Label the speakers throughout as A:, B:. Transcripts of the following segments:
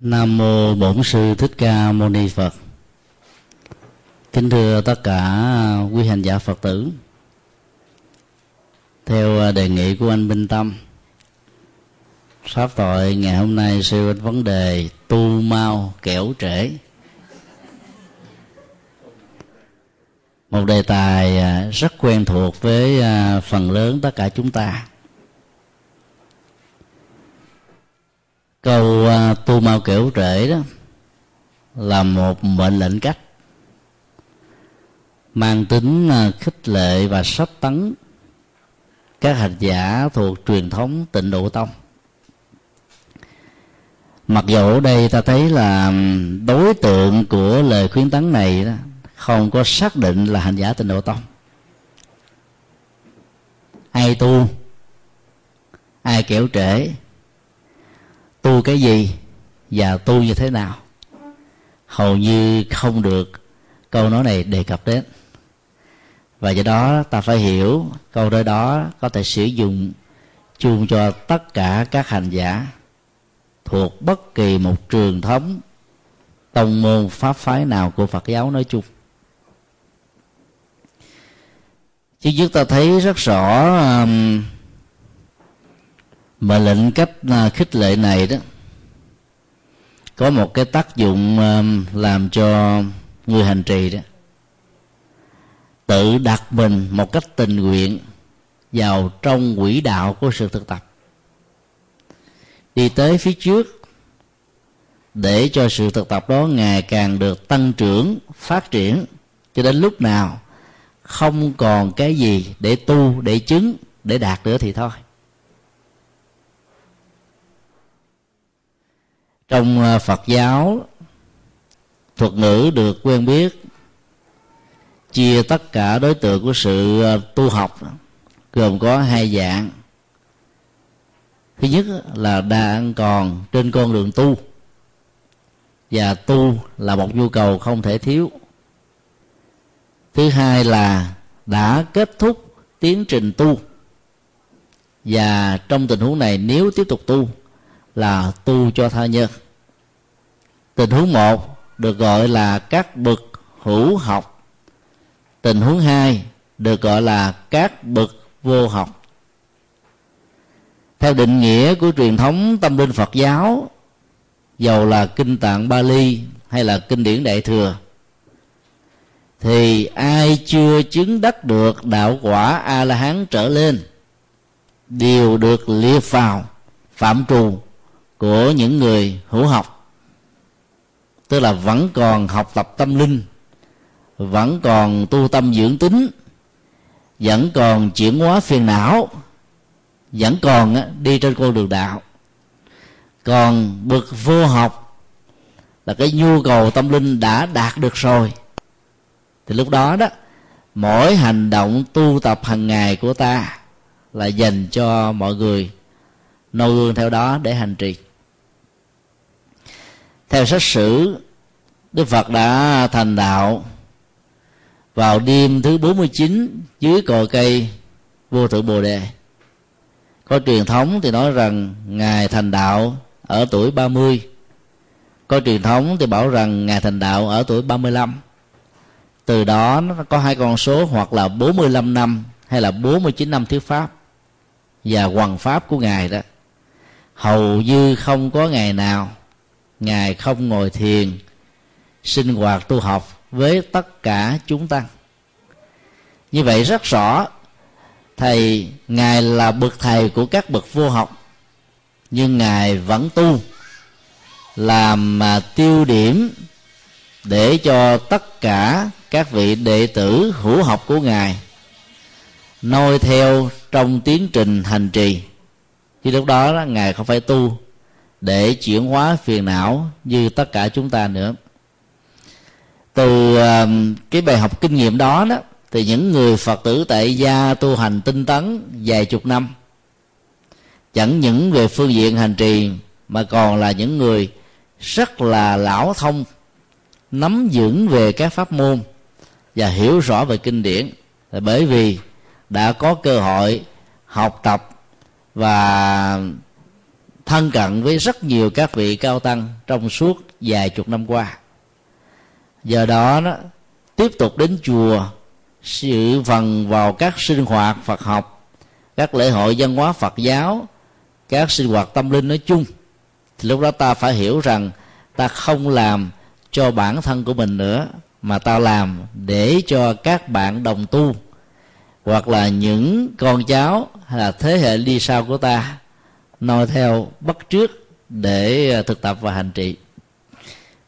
A: Nam mô Bổn sư Thích Ca Mâu Ni Phật. Kính thưa tất cả quý hành giả Phật tử. Theo đề nghị của anh Minh Tâm, pháp tội ngày hôm nay siêu vấn đề tu mau kẻo trễ. Một đề tài à, rất quen thuộc với à, phần lớn tất cả chúng ta câu uh, tu mau kiểu trễ đó là một mệnh lệnh cách mang tính uh, khích lệ và sách tấn các hành giả thuộc truyền thống tịnh độ tông. Mặc dù ở đây ta thấy là đối tượng của lời khuyến tấn này đó không có xác định là hành giả tịnh độ tông. Ai tu ai kiểu trễ tu cái gì và tu như thế nào. Hầu như không được câu nói này đề cập đến. Và do đó ta phải hiểu câu nói đó có thể sử dụng chung cho tất cả các hành giả thuộc bất kỳ một trường thống tông môn pháp phái nào của phật giáo nói chung. Chứ trước ta thấy rất rõ um, mà lệnh cách à, khích lệ này đó, có một cái tác dụng à, làm cho người hành trì đó, tự đặt mình một cách tình nguyện vào trong quỹ đạo của sự thực tập. Đi tới phía trước để cho sự thực tập đó ngày càng được tăng trưởng, phát triển, cho đến lúc nào không còn cái gì để tu, để chứng, để đạt nữa thì thôi. Trong ờ, phật giáo, thuật ngữ được quen biết, chia tất cả đối tượng của sự ờ, tu học, gồm có hai dạng. Thứ nhất là đang còn trên con đường tu, và tu là một nhu cầu không thể thiếu. Thứ hai là đã kết thúc tiến trình tu, và trong tình huống này nếu tiếp tục tu là tu cho tha nhân. Tình huống một được gọi là các bậc hữu học. Tình huống hai được gọi là các bậc vô học. Theo định nghĩa của truyền thống tâm linh phật giáo, dầu là kinh tạng bali hay là kinh điển đại thừa, thì ai chưa chứng đắc được đạo quả a la hán trở lên, đều được liệt vào, phạm trù của những người hữu học. Tức là vẫn còn học tập tâm linh, vẫn còn tu tâm dưỡng tính, vẫn còn chuyển hóa phiền não, vẫn còn đi trên con đường đạo. Còn bậc vô học là cái nhu cầu tâm linh đã đạt được rồi. Thì lúc đó đó, mỗi hành động tu tập hàng ngày của ta là dành cho mọi người noi gương theo đó để hành trì theo sách sử, Đức Phật đã thành đạo vào đêm thứ 49 dưới cội cây vô thượng bồ đề. Có truyền thống thì nói rằng ngài thành đạo ở tuổi 30 có truyền thống thì bảo rằng ngài thành đạo ở tuổi 35 từ đó nó có hai con số hoặc là 45 năm hay là 49 năm thuyết pháp và hoàng pháp của ngài đó. Hầu như không có ngày nào ngài không ngồi thiền sinh hoạt tu học với tất cả chúng tăng như vậy rất rõ thầy ngài là bậc thầy của các bậc vô học nhưng ngài vẫn tu làm mà tiêu điểm để cho tất cả các vị đệ tử hữu học của ngài noi theo trong tiến trình hành trì. Chứ lúc đó, đó ngài không phải tu để chuyển hóa phiền não như tất cả chúng ta nữa. Từ um, cái bài học kinh nghiệm đó đó, thì những người phật tử tại gia tu hành tinh tấn vài chục năm, chẳng những về phương diện hành trì, mà còn là những người rất là lão thông, nắm vững về các pháp môn và hiểu rõ về kinh điển. Là bởi vì đã có cơ hội học tập và thân cận với rất nhiều các vị cao tăng trong suốt vài chục năm qua. Do đó nó tiếp tục đến chùa, sự phần vào các sinh hoạt phật học, các lễ hội văn hóa phật giáo, các sinh hoạt tâm linh nói chung. Thì lúc đó ta phải hiểu rằng ta không làm cho bản thân của mình nữa, mà ta làm để cho các bạn đồng tu, hoặc là những con cháu hay là thế hệ đi sau của ta noi theo bắt trước để à, thực tập và hành trì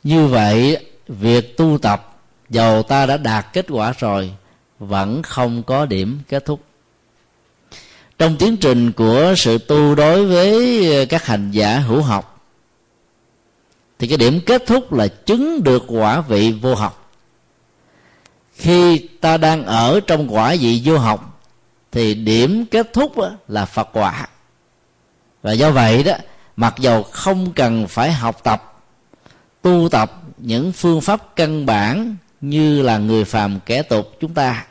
A: như vậy, việc tu tập, dầu ta đã đạt kết quả rồi, vẫn không có điểm kết thúc. Trong tiến trình của sự tu đối với à, các hành giả hữu học, thì cái điểm kết thúc là chứng được quả vị vô học. Khi ta đang ở trong quả vị vô học, thì điểm kết thúc là phật quả và do vậy đó, mặc dầu không cần phải học tập, tu tập những phương pháp căn bản như là người phàm kẻ tục chúng ta,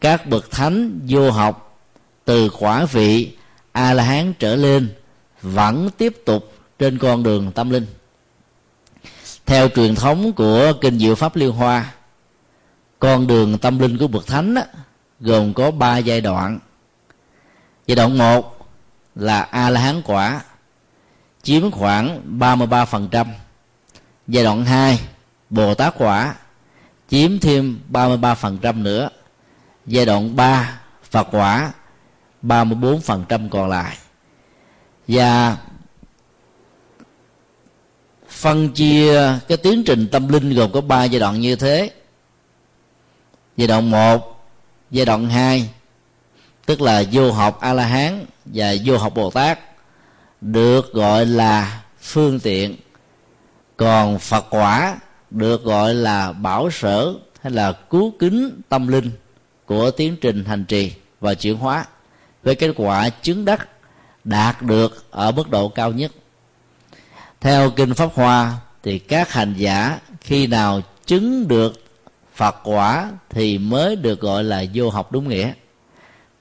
A: các bậc thánh vô học từ quả vị a la hán trở lên vẫn tiếp tục trên con đường tâm linh. Theo truyền thống của kinh diệu pháp liên hoa, con đường tâm linh của bậc thánh đó gồm có ba giai đoạn. Giai đoạn một là a la hán quả chiếm khoảng 33%. Giai đoạn 2 Bồ Tát quả chiếm thêm 33% nữa. Giai đoạn 3 Phật quả 34% còn lại. Và phân chia cái tiến trình tâm linh gồm có 3 giai đoạn như thế. Giai đoạn 1, giai đoạn 2 tức là vô học A La Hán và vô học Bồ Tát được gọi là phương tiện. Còn phật quả được gọi là bảo sở hay là cứu kính tâm linh của tiến trình hành trì và chuyển hóa. Với kết quả chứng đắc đạt được ở mức độ cao nhất. Theo kinh pháp hoa thì các hành giả khi nào chứng được phật quả thì mới được gọi là vô học đúng nghĩa.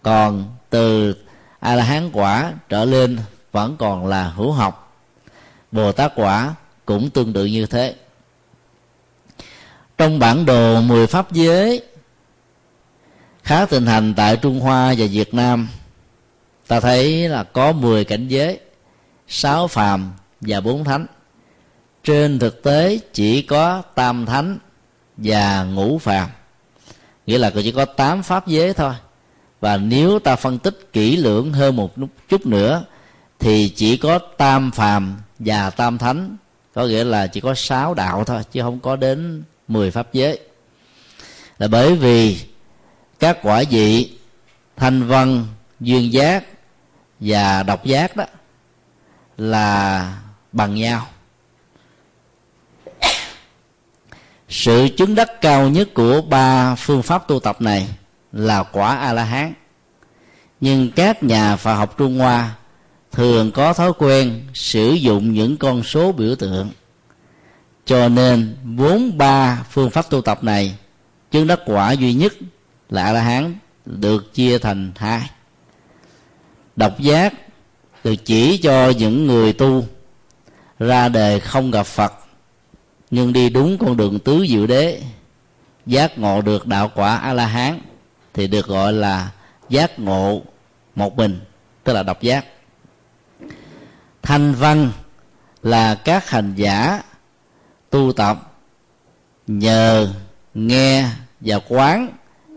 A: Còn từ a la hán quả trở lên vẫn còn là hữu học. Bồ tát quả cũng tương tự như thế. Trong bản đồ 10 pháp giới, khá tình hành tại Trung Hoa và Việt Nam, ta thấy là có 10 cảnh giới, sáu phàm và bốn thánh. Trên thực tế chỉ có tam thánh và ngũ phàm. Nghĩa là chỉ có tám pháp giới thôi và nếu ta phân tích kỹ lưỡng hơn một chút nữa, thì chỉ có tam phàm và tam thánh. Có nghĩa là chỉ có sáu đạo thôi, chứ không có đến mười pháp giới. Là bởi vì các quả vị, thanh văn, duyên giác và độc giác đó là bằng nhau. Sự chứng đắc cao nhất của ba phương pháp tu tập này là quả a la hán nhưng các nhà phật học trung hoa thường có thói quen sử dụng những con số biểu tượng. Cho nên vốn ba phương pháp tu tập này, chứng đắc quả duy nhất là a la hán được chia thành hai. Độc giác được chỉ cho những người tu, ra đề không gặp phật, nhưng đi đúng con đường tứ diệu đế, giác ngộ được đạo quả a la hán thì được gọi là giác ngộ một mình, tức là độc giác. Thanh văn là các hành giả tu tập nhờ nghe và quán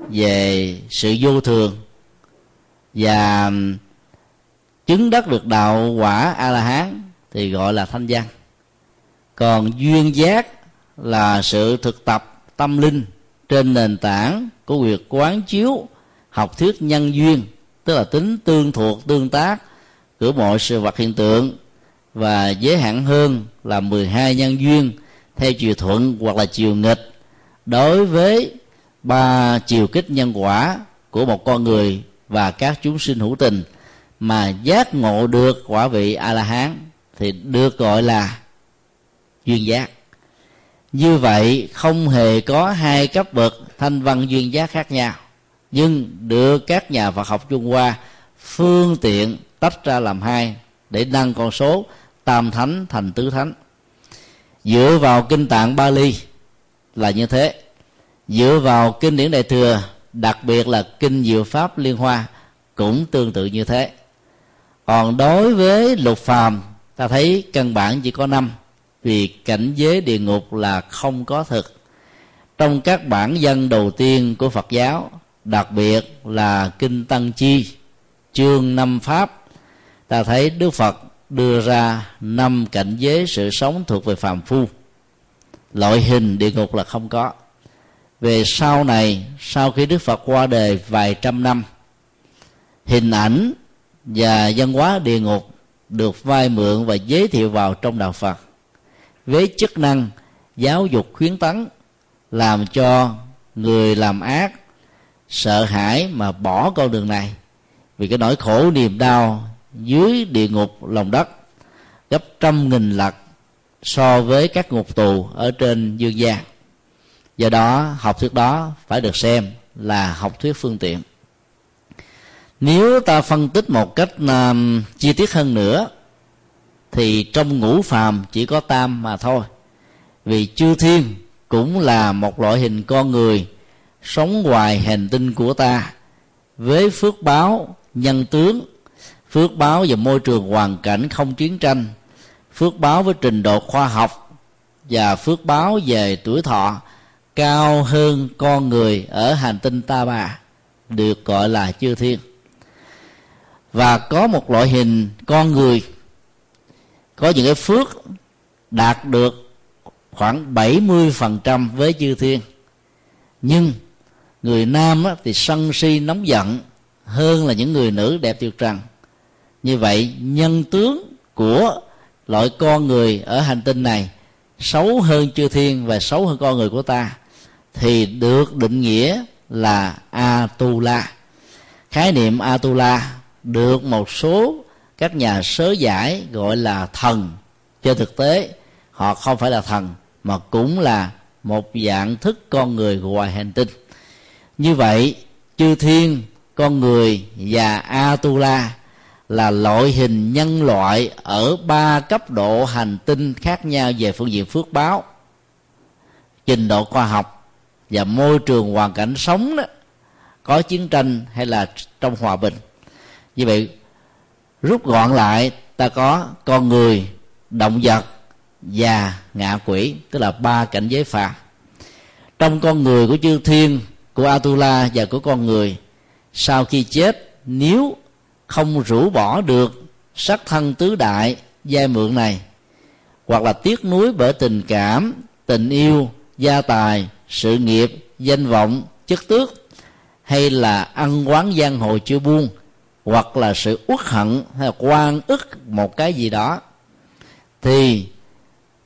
A: về sự vô thường và chứng đắc được đạo quả a la hán thì gọi là thanh văn. Còn duyên giác là sự thực tập tâm linh trên nền tảng của việc quán chiếu học thuyết nhân duyên, tức là tính tương thuộc, tương tác của mọi sự vật hiện tượng, và giới hạn hơn là 12 nhân duyên theo chiều thuận hoặc là chiều nghịch đối với ba chiều kích nhân quả của một con người và các chúng sinh hữu tình mà giác ngộ được quả vị a la hán thì được gọi là duyên giác như vậy, không hề có hai cấp bậc thanh văn duyên giác khác nhau. Nhưng được các nhà Phật học Trung Hoa phương tiện tách ra làm hai để nâng con số tam thánh thành tứ thánh. Dựa vào kinh tạng Bali là như thế. Dựa vào kinh điển đại thừa, đặc biệt là kinh diệu pháp liên hoa, cũng tương tự như thế. Còn đối với lục phàm, ta thấy căn bản chỉ có năm vì cảnh giới địa ngục là không có thực. Trong các bản dân đầu tiên của phật giáo, đặc biệt là kinh tăng chi, chương năm pháp, ta thấy đức phật đưa ra năm cảnh giới sự sống thuộc về phàm phu. Loại hình địa ngục là không có. Về sau này, sau khi đức phật qua đời vài trăm năm, hình ảnh và văn hóa địa ngục được vai mượn và giới thiệu vào trong đạo phật với chức năng giáo dục khuyến tấn làm cho người làm ác sợ hãi mà bỏ con đường này. Vì cái nỗi khổ niềm đau dưới địa ngục lòng đất gấp trăm nghìn lần so với các ngục tù ở trên dương gian. Do đó học thuyết đó phải được xem là học thuyết phương tiện. Nếu ta phân tích một cách uh, chi tiết hơn nữa thì trong ngũ phàm chỉ có tam mà thôi. Vì chư thiên cũng là một loại hình con người, sống ngoài hành tinh của ta, với phước báo nhân tướng, phước báo và môi trường hoàn cảnh không chiến tranh, phước báo với trình độ khoa học và phước báo về tuổi thọ cao hơn con người ở hành tinh ta bà được gọi là chư thiên. Và có một loại hình con người có những cái phước đạt được khoảng 70% với chư thiên. Nhưng người nam thì sân si nóng giận hơn là những người nữ đẹp tuyệt trần. Như vậy, nhân tướng của loại con người ở hành tinh này xấu hơn chư thiên và xấu hơn con người của ta, thì được định nghĩa là atula. Khái niệm atula được một số các nhà sớ giải gọi là thần. Trên thực tế, họ không phải là thần, mà cũng là một dạng thức con người ngoài hành tinh. Như vậy, chư thiên, con người và atula là loại hình nhân loại ở ba cấp độ hành tinh khác nhau về phương diện phước báo. Trình độ khoa học và môi trường hoàn cảnh sống đó, có chiến tranh hay là trong hòa bình. Như vậy rút gọn lại, ta có con người, động vật và ngạ quỷ, tức là ba cảnh giới phạt. trong con người của chư thiên, của atula và của con người, sau khi chết, nếu không rũ bỏ được sắc thân tứ đại giai mượn này, hoặc là tiếc nuối bởi tình cảm, tình yêu, gia tài, sự nghiệp, danh vọng, chức tước, hay là ăn quán giang hồ chưa buông hoặc là sự uất hận hay là quan ức một cái gì đó thì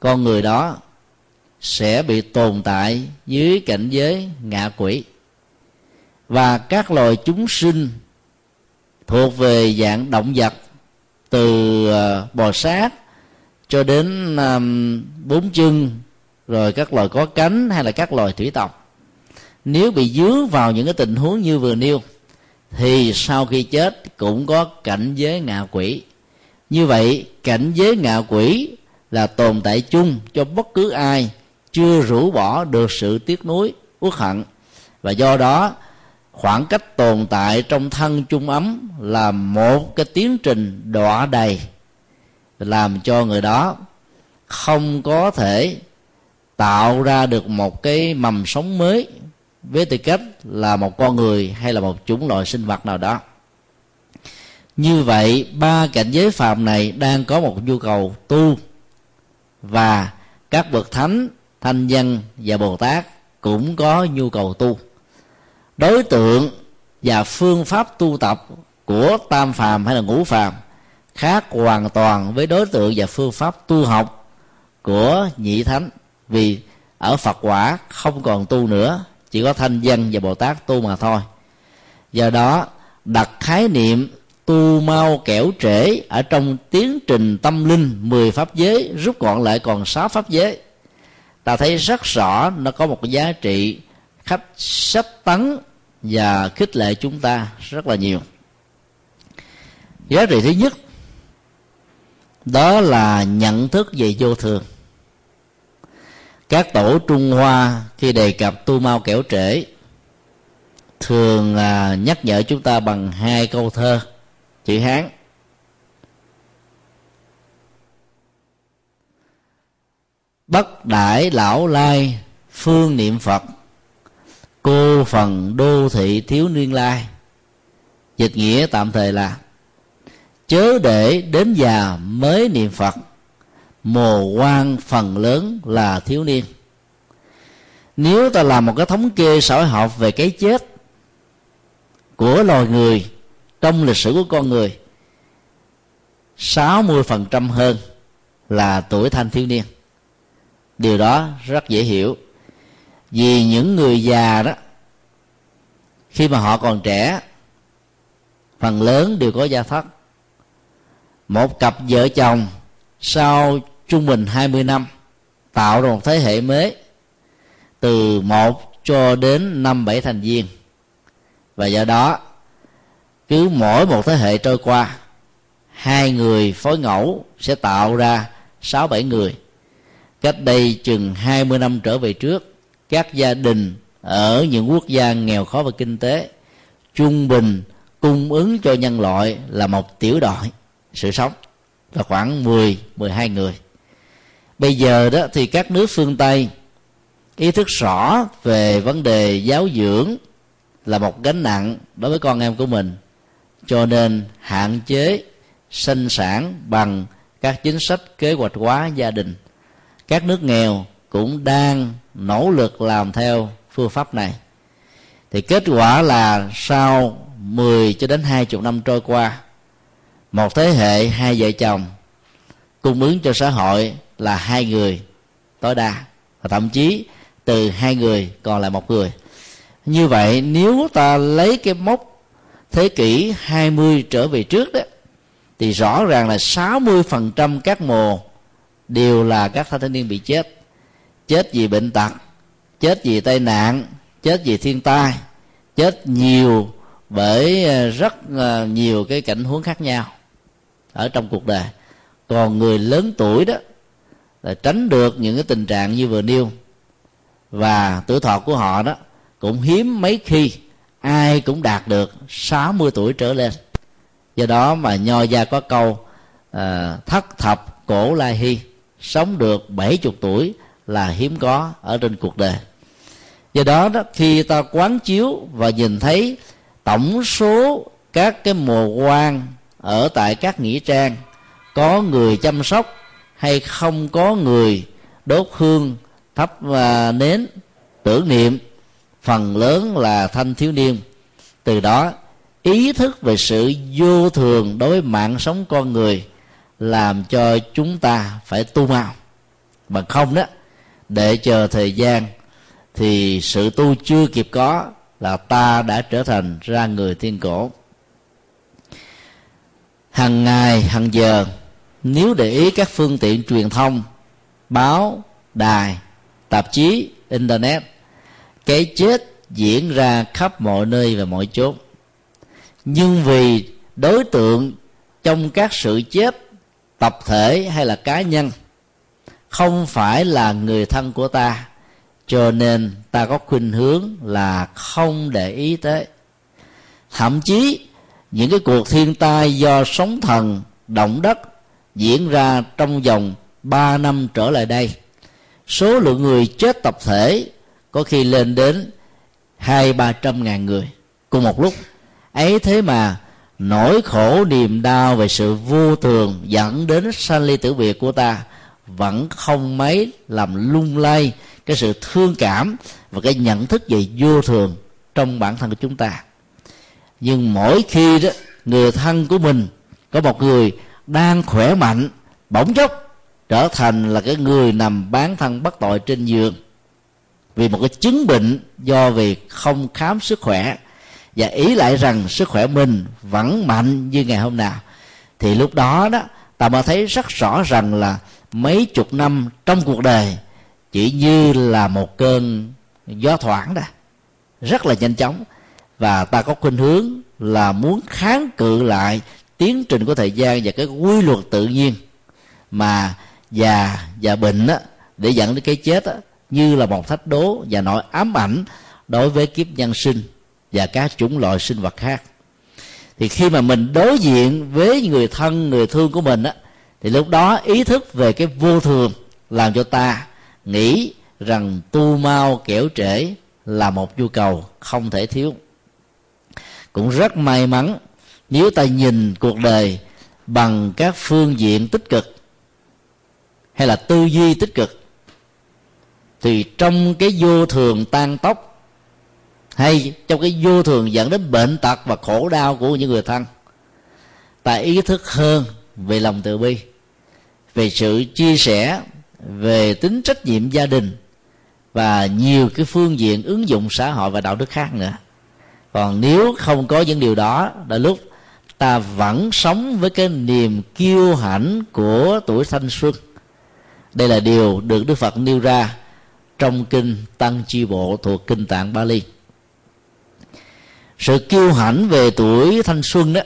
A: con người đó sẽ bị tồn tại dưới cảnh giới ngạ quỷ. Và các loài chúng sinh thuộc về dạng động vật từ ờ, bò sát cho đến um, bốn chân rồi các loài có cánh hay là các loài thủy tộc. Nếu bị dướng vào những cái tình huống như vừa nêu thì sau khi chết cũng có cảnh giới ngạ quỷ. Như vậy, cảnh giới ngạ quỷ là tồn tại chung cho bất cứ ai chưa rũ bỏ được sự tiếc nuối, uất hận. Và do đó, khoảng cách tồn tại trong thân chung ấm là một cái tiến trình đọa đầy, làm cho người đó không có thể tạo ra được một cái mầm sống mới với tư cách là một con người hay là một chủng loại sinh vật nào đó? Như vậy, ba cảnh giới phàm này đang có một nhu cầu tu và các bậc thánh, thanh văn và bồ tát cũng có nhu cầu tu. Đối tượng và phương pháp tu tập của tam phàm hay là ngũ phàm khác hoàn toàn với đối tượng và phương pháp tu học của nhị thánh, vì ở phật quả không còn tu nữa chỉ có thanh dân và bồ tát tu mà thôi. Do đó, đặt khái niệm tu mau kẻo trễ ở trong tiến trình tâm linh 10 pháp giới rút gọn lại còn 6 pháp giới, ta thấy rất rõ nó có một giá trị khách sách tấn và khích lệ chúng ta rất là nhiều. Giá trị thứ nhất, đó là nhận thức về vô thường các tổ trung hoa khi đề cập tu mau kẻo trễ, thường à, nhắc nhở chúng ta bằng hai câu thơ, chữ hán. Bất đãi lão lai, phương niệm phật, cô phần đô thị thiếu niên lai. Dịch nghĩa tạm thời là, chớ để đến già mới niệm phật mồ quan phần lớn là thiếu niên. Nếu ta làm một cái thống kê xã hội học về cái chết của loài người trong lịch sử của con người 60% hơn là tuổi thanh thiếu niên. Điều đó rất dễ hiểu, vì những người già đó, khi mà họ còn trẻ, phần lớn đều có gia thất. Một cặp vợ chồng sau trung bình 20 năm, tạo ra một thế hệ mới, từ một cho đến năm bảy thành viên. Và do đó, cứ mỗi một thế hệ trôi qua, hai người phối ngẫu sẽ tạo ra sáu bảy người. Cách đây chừng 20 năm trở về trước, các gia đình ở những quốc gia nghèo khó về kinh tế trung bình cung ứng cho nhân loại là một tiểu đội sự sống là khoảng 10 12 người. Bây giờ đó thì các nước phương tây ý thức rõ về vấn đề giáo dưỡng là một gánh nặng đối với con em của mình, cho nên hạn chế sinh sản bằng các chính sách kế hoạch hóa gia đình. Các nước nghèo cũng đang nỗ lực làm theo phương pháp này. Thì kết quả là sau 10 cho đến 20 năm trôi qua một thế hệ, hai vợ chồng, cung ứng cho xã hội là hai người tối đa. Và thậm chí từ hai người còn lại một người. Như vậy, nếu ta lấy cái mốc thế kỷ 20 trở về trước đó, thì rõ ràng là 60% các mồ đều là các thanh niên bị chết. Chết vì bệnh tật, chết vì tai nạn, chết vì thiên tai, chết nhiều bởi ờ, rất ờ, nhiều cái cảnh huống khác nhau ở trong cuộc đời. Còn người lớn tuổi đó là tránh được những cái tình trạng như vừa nêu. Và tuổi thọ của họ đó cũng hiếm mấy khi ai cũng đạt được 60 tuổi trở lên. Do đó mà nho gia có câu à, thất thập cổ lai hy sống được 70 tuổi là hiếm có ở trên cuộc đời. Do đó đó khi ta quán chiếu và nhìn thấy tổng số các cái mùa quan ở tại các nghĩa trang, có người chăm sóc hay không có người đốt hương, thắp và nến, tưởng niệm, phần lớn là thanh thiếu niên. Từ đó, ý thức về sự vô thường đối với mạng sống con người làm cho chúng ta phải tu mau bằng không đó, để chờ thời gian thì sự tu chưa kịp có là ta đã trở thành ra người thiên cổ hàng ngày hàng giờ, nếu để ý các phương tiện truyền thông, báo, đài, tạp chí, internet, cái chết diễn ra khắp mọi nơi và mọi chốn. nhưng vì đối tượng trong các sự chết, tập thể hay là cá nhân, không phải là người thân của ta, cho nên ta có khuynh hướng là không để ý tới thậm chí những cái cuộc thiên tai do sóng thần, động đất diễn ra trong vòng 3 năm trở lại đây. Số lượng người chết tập thể có khi lên đến hai, ba trăm ngàn người. Cùng một lúc, ấy thế mà nỗi khổ niềm đau về sự vô thường dẫn đến sanh ly tử biệt của ta vẫn không mấy làm lung lay cái sự thương cảm và cái nhận thức về vô thường trong bản thân của chúng ta nhưng mỗi khi đó, người thân của mình có một người đang khỏe mạnh, bỗng chốc trở thành là cái người nằm bán thân bất tội trên giường. Vì một cái chứng bệnh do việc không khám sức khỏe, và ý lại rằng sức khỏe mình vẫn mạnh như ngày hôm nào. Thì lúc đó đó, ta mới thấy rất rõ rằng là mấy chục năm trong cuộc đời chỉ như là một cơn gió thoảng đó. Rất là nhanh chóng và ta có khuynh hướng là muốn kháng cự lại tiến trình của thời gian và cái quy luật tự nhiên mà già và bệnh á, để dẫn đến cái chết á, như là một thách đố và nỗi ám ảnh đối với kiếp nhân sinh và các chủng loại sinh vật khác. Thì khi mà mình đối diện với người thân người thương của mình á thì lúc đó ý thức về cái vô thường làm cho ta nghĩ rằng tu mau kẻo trễ là một nhu cầu không thể thiếu cũng rất may mắn nếu ta nhìn cuộc đời bằng các phương diện tích cực hay là tư duy tích cực, thì trong cái vô thường tan tốc hay trong cái vô thường dẫn đến bệnh tật và khổ đau của những người thân, ta ý thức hơn về lòng từ bi, về sự chia sẻ, về tính trách nhiệm gia đình và nhiều cái phương diện ứng dụng xã hội và đạo đức khác nữa còn nếu không có những điều đó đôi lúc ta vẫn sống với cái niềm kiêu hãnh của tuổi thanh xuân. Đây là điều được đức phật nêu ra trong kinh tăng chi bộ thuộc kinh tạng bali sự kiêu hãnh về tuổi thanh xuân đó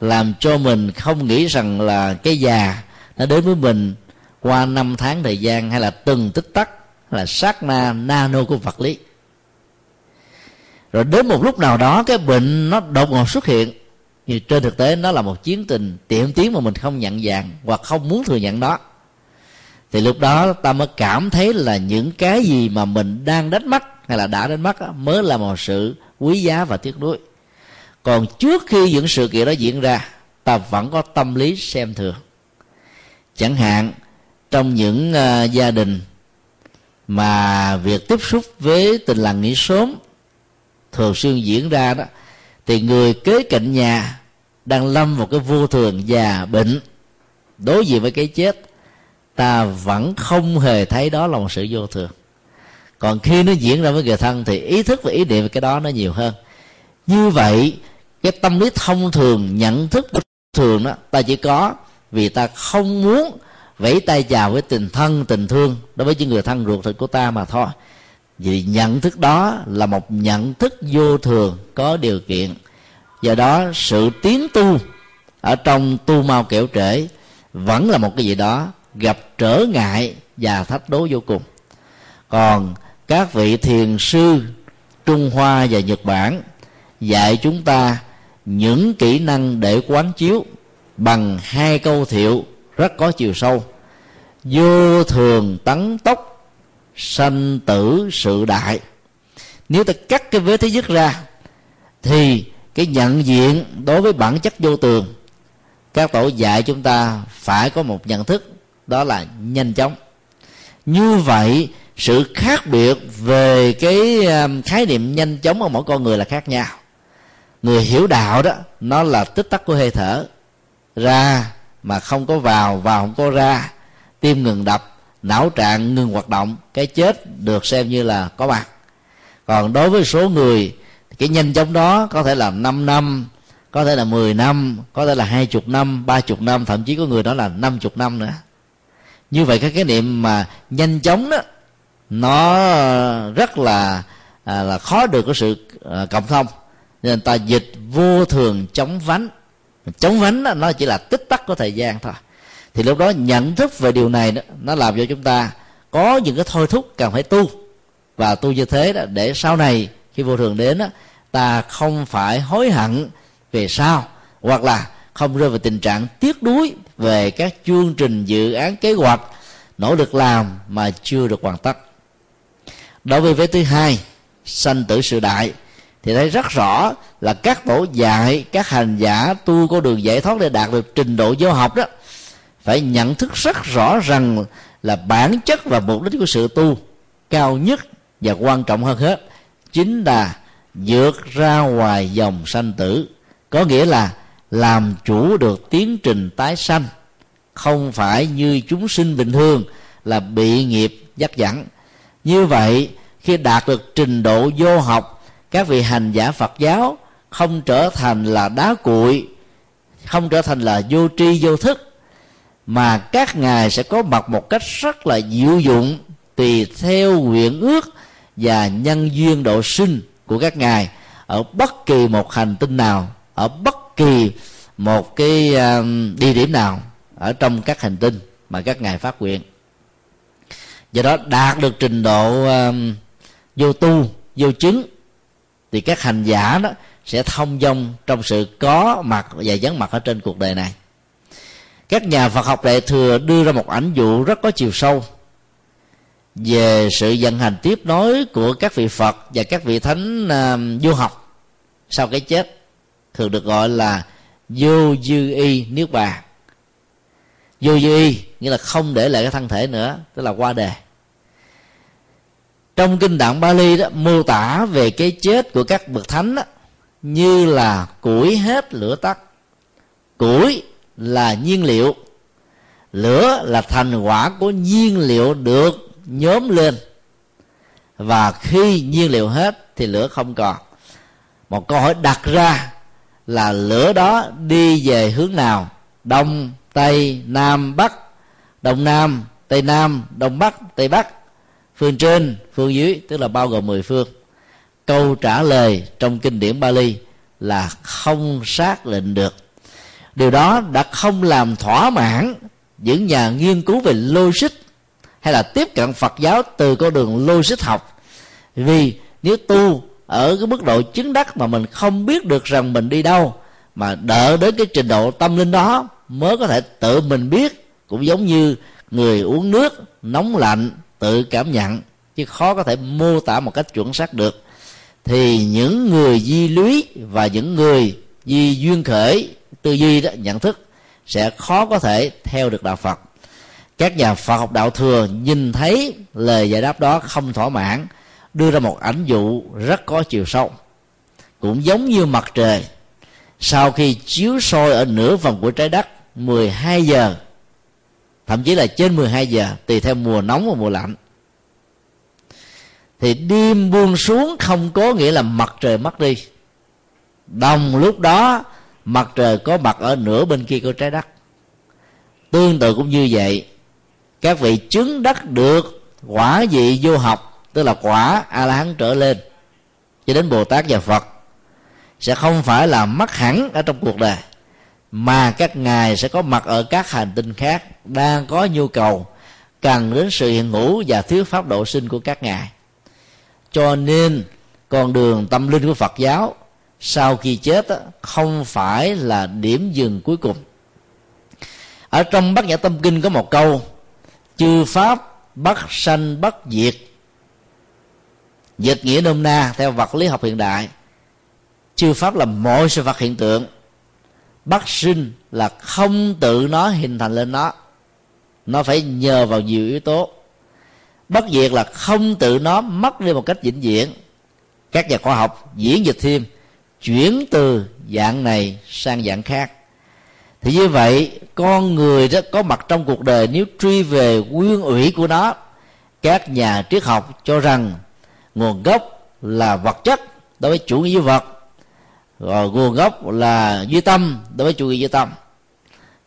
A: làm cho mình không nghĩ rằng là cái già nó đến với mình qua năm tháng thời gian hay là từng tích tắc, là sát na nano của vật lý rồi đến một lúc nào đó cái bệnh nó đột ngột xuất hiện. Thì trên thực tế nó là một chiến tình tiệm tiến mà mình không nhận dạng hoặc không muốn thừa nhận đó. Thì lúc đó ta mới cảm thấy là những cái gì mà mình đang đánh mất hay là đã đánh mất mới là một sự quý giá và tiếc nuối. Còn trước khi những sự kiện đó diễn ra ta vẫn có tâm lý xem thường. Chẳng hạn trong những uh, gia đình mà việc tiếp xúc với tình làng nghỉ sớm thường xuyên diễn ra đó, thì người kế cạnh nhà đang lâm vào cái vô thường già bệnh. Đối diện với cái chết, ta vẫn không hề thấy đó là một sự vô thường. Còn khi nó diễn ra với người thân thì ý thức và ý niệm về cái đó nó nhiều hơn. Như vậy, cái tâm lý thông thường, nhận thức thường đó, ta chỉ có vì ta không muốn vẫy tay chào với tình thân, tình thương đối với những người thân ruột thịt của ta mà thôi vì nhận thức đó là một nhận thức vô thường, có điều kiện. Do đó, sự tiến tu ở trong tu mau kẻo trễ vẫn là một cái gì đó gặp trở ngại và thách đố vô cùng. Còn các vị thiền sư trung hoa và nhật bản dạy chúng ta những kỹ năng để quán chiếu bằng hai câu thiệu rất có chiều sâu. Vô thường tấn tốc sanh tử sự đại. Nếu ta cắt cái vế thứ nhất ra, thì cái nhận diện đối với bản chất vô tường, các tổ dạy chúng ta phải có một nhận thức, đó là nhanh chóng. Như vậy, sự khác biệt về cái um, khái niệm nhanh chóng ở mỗi con người là khác nhau. Người hiểu đạo đó, nó là tích tắc của hơi thở. Ra mà không có vào vào không có ra, tim ngừng đập não trạng ngừng hoạt động cái chết được xem như là có mặt. Còn đối với số người cái nhanh chóng đó có thể là 5 năm có thể là 10 năm có thể là hai chục năm ba chục năm thậm chí có người đó là năm chục năm nữa. Như vậy cái niệm mà nhanh chóng đó nó rất là à, là khó được cái sự à, cộng thông. Nên ta dịch vô thường chống vánh. Chống vánh đó, nó chỉ là tích tắc của thời gian thôi thì lúc đó nhận thức về điều này đó, nó làm cho chúng ta có những cái thôi thúc cần phải tu. Và tu như thế đó để sau này khi vô thường đến đó, ta không phải hối hận về sau hoặc là không rơi vào tình trạng tiếc đuối về các chương trình dự án kế hoạch nỗ lực làm mà chưa được hoàn tất. Đối với vế thứ hai sanh tử sự đại thì thấy rất rõ là các tổ dạy các hành giả tu có đường giải thoát để đạt được trình độ vô học đó phải nhận thức rất rõ rằng là bản chất và mục đích của sự tu cao nhất và quan trọng hơn hết chính là vượt ra ngoài dòng sanh tử. Có nghĩa là làm chủ được tiến trình tái sanh. Không phải như chúng sinh bình thường là bị nghiệp dắt dẫn. Như vậy, khi đạt được trình độ vô học, các vị hành giả phật giáo không trở thành là đá cuội, không trở thành là vô tri vô thức mà các ngài sẽ có mặt một cách rất là diệu dụng tùy theo nguyện ước và nhân duyên độ sinh của các ngài ở bất kỳ một hành tinh nào, ở bất kỳ một cái à, địa điểm nào ở trong các hành tinh mà các ngài phát nguyện. Do đó đạt được trình độ à, vô tu, vô chứng, thì các hành giả đó sẽ thông dong trong sự có mặt và vắng mặt ở trên cuộc đời này các nhà Phật học đại thừa đưa ra một ảnh dụ rất có chiều sâu. Về sự vận hành tiếp nối của các vị Phật và các vị thánh uh, du học sau cái chết thường được gọi là vô dư y niết bàn. Vô dư y nghĩa là không để lại cái thân thể nữa tức là qua đề. Trong kinh tạng Bali đó mô tả về cái chết của các bậc thánh đó, như là củi hết lửa tắt. Củi là nhiên liệu. Lửa là thành quả của nhiên liệu được nhóm lên. Và khi nhiên liệu hết thì lửa không còn. Một câu hỏi đặt ra là lửa đó đi về hướng nào? Đông, tây, nam, bắc? Đông nam, tây nam, đông bắc, tây bắc? Phương trên, phương dưới, tức là bao gồm mười phương. Câu trả lời trong kinh điển Bali là không xác định được điều đó đã không làm thỏa mãn những nhà nghiên cứu về logic hay là tiếp cận Phật giáo từ con đường logic học. Vì nếu tu ở cái mức độ chứng đắc mà mình không biết được rằng mình đi đâu, mà đợi đến cái trình độ tâm linh đó mới có thể tự mình biết, cũng giống như người uống nước nóng lạnh tự cảm nhận, chứ khó có thể mô tả một cách chuẩn xác được. Thì những người di lý và những người di duyên khởi tư duy đó, nhận thức, sẽ khó có thể theo được đạo phật. Các nhà phật học đạo thừa nhìn thấy lời giải đáp đó không thỏa mãn, đưa ra một ảnh dụ rất có chiều sâu. Cũng giống như mặt trời, sau khi chiếu soi ở nửa vòng của trái đất 12 giờ, thậm chí là trên 12 giờ, tùy theo mùa nóng và mùa lạnh. Thì đêm buông xuống không có nghĩa là mặt trời mất đi. Đồng lúc đó mặt trời có mặt ở nửa bên kia của trái đất. Tương tự cũng như vậy, các vị chứng đắc được quả vị vô học, tức là quả a la hán trở lên, cho đến bồ tát và phật, sẽ không phải là mất hẳn ở trong cuộc đời, mà các ngài sẽ có mặt ở các hành tinh khác đang có nhu cầu cần đến sự hiện hữu và thuyết pháp độ sinh của các ngài. Cho nên, con đường tâm linh của phật giáo sau khi chết không phải là điểm dừng cuối cùng. Ở trong bát nhã tâm kinh có một câu, chư pháp bất sanh bất diệt. Dịch nghĩa nôm na theo vật lý học hiện đại. Chư pháp là mọi sự vật hiện tượng. Bất sinh là không tự nó hình thành lên nó. Nó phải nhờ vào nhiều yếu tố. Bất diệt là không tự nó mất đi một cách vĩnh viễn. Các nhà khoa học diễn dịch thêm chuyển từ dạng này sang dạng khác. Thì như vậy, con người đó có mặt trong cuộc đời nếu truy về nguyên ủy của nó. Các nhà triết học cho rằng nguồn gốc là vật chất đối với chủ nghĩa vật, rồi nguồn gốc là duy tâm đối với chủ nghĩa duy tâm.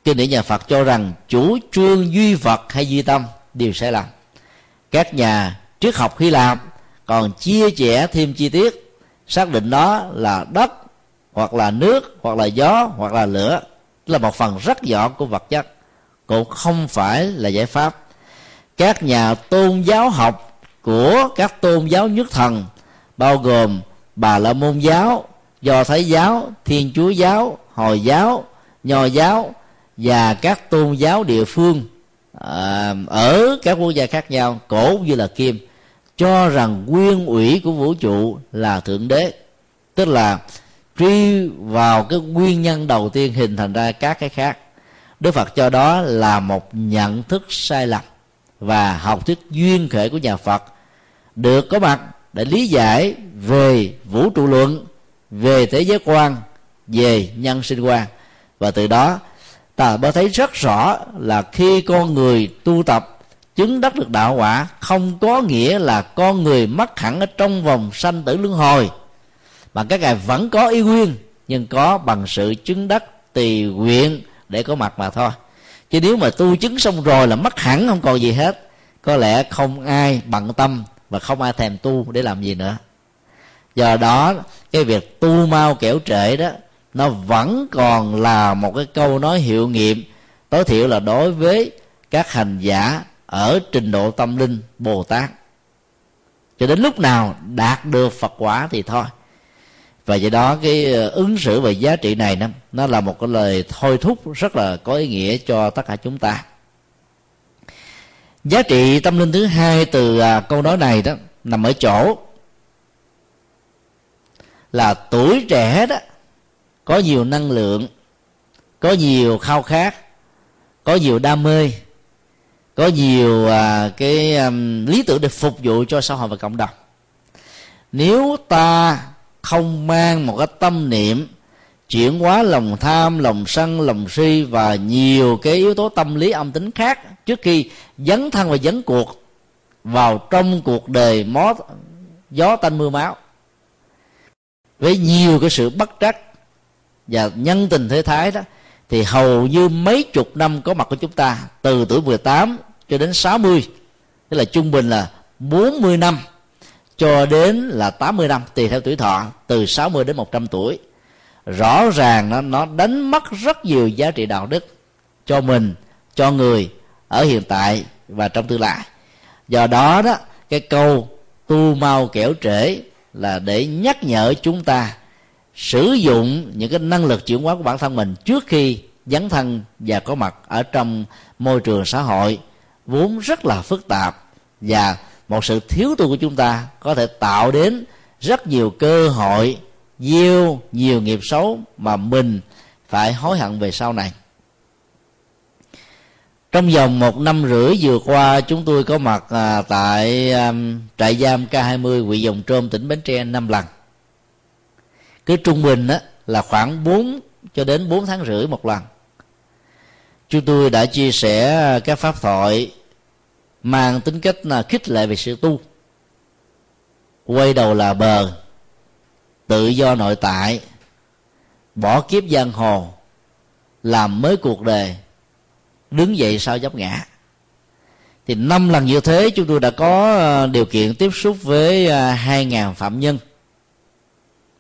A: Kinh điển nhà phật cho rằng chủ trương duy vật hay duy tâm đều sai lầm. Các nhà triết học hy lạp còn chia sẻ thêm chi tiết xác định nó là đất hoặc là nước hoặc là gió hoặc là lửa. Là một phần rất nhỏ của vật chất. Cũng không phải là giải pháp. Các nhà tôn giáo học của các tôn giáo nhất thần bao gồm bà la môn giáo do thái giáo thiên chúa giáo hồi giáo nho giáo và các tôn giáo địa phương à, ở các quốc gia khác nhau cổ như là kim cho rằng nguyên ủy của vũ trụ là thượng đế. Tức là truy vào cái nguyên nhân đầu tiên hình thành ra các cái khác. Đức phật cho đó là một nhận thức sai lầm và học thuyết duyên khởi của nhà phật được có mặt để lý giải về vũ trụ luận, về thế giới quan, về nhân sinh quan. Và từ đó, ta mới thấy rất rõ là khi con người tu tập chứng đắc được đạo quả, không có nghĩa là con người mắc hẳn ở trong vòng sanh tử luân hồi. Mà các ngài vẫn có ý nguyên, nhưng có bằng sự chứng đắc tùy nguyện để có mặt mà thôi. Chứ nếu mà tu chứng xong rồi là mất hẳn không còn gì hết, có lẽ không ai bận tâm và không ai thèm tu để làm gì nữa. Do đó, cái việc tu mau kẻo trễ đó, nó vẫn còn là một cái câu nói hiệu nghiệm, tối thiểu là đối với các hành giả ở trình độ tâm linh bồ tát. Cho đến lúc nào đạt được phật quả thì thôi. Và do đó cái ờ, ứng xử về giá trị này nó, nó là một cái lời thôi thúc rất là có ý nghĩa cho tất cả chúng ta. Giá trị tâm linh thứ hai từ à, câu nói này đó nằm ở chỗ là tuổi trẻ đó có nhiều năng lượng có nhiều khao khát có nhiều đam mê có nhiều à, cái um, lý tưởng để phục vụ cho xã hội và cộng đồng. Nếu ta không mang một cái tâm niệm chuyển hóa lòng tham lòng sân lòng si và nhiều cái yếu tố tâm lý âm tính khác trước khi dấn thân và dấn cuộc vào trong cuộc đời mó gió tanh mưa máu với nhiều cái sự bất trắc và nhân tình thế thái đó thì hầu như mấy chục năm có mặt của chúng ta, từ tuổi 18 cho đến 60 tức là trung bình là 40 năm, cho đến là 80 năm, tùy theo tuổi thọ, từ 60 đến 100 tuổi. Rõ ràng nó nó đánh mất rất nhiều giá trị đạo đức cho mình, cho người ở hiện tại và trong tương lai. Do đó đó, cái câu tu mau kẻo trễ là để nhắc nhở chúng ta sử dụng những cái năng lực chuyển hóa của bản thân mình trước khi dấn thân và có mặt ở trong môi trường xã hội vốn rất là phức tạp. Và một sự thiếu tu của chúng ta có thể tạo đến rất nhiều cơ hội gieo nhiều nghiệp xấu mà mình phải hối hận về sau này. Trong vòng một năm rưỡi vừa qua chúng tôi có mặt à, tại à, trại giam K20 huyện Dòng Trôm tỉnh Bến Tre năm lần cái trung bình đó là khoảng 4 cho đến 4 tháng rưỡi một lần. Chúng tôi đã chia sẻ các pháp thoại mang tính cách là khích lệ về sự tu. Quay đầu là bờ, tự do nội tại, bỏ kiếp giang hồ, làm mới cuộc đời, đứng dậy sau dấp ngã. Thì năm lần như thế, chúng tôi đã có ờ, điều kiện tiếp xúc với ờ, hai ngàn phạm nhân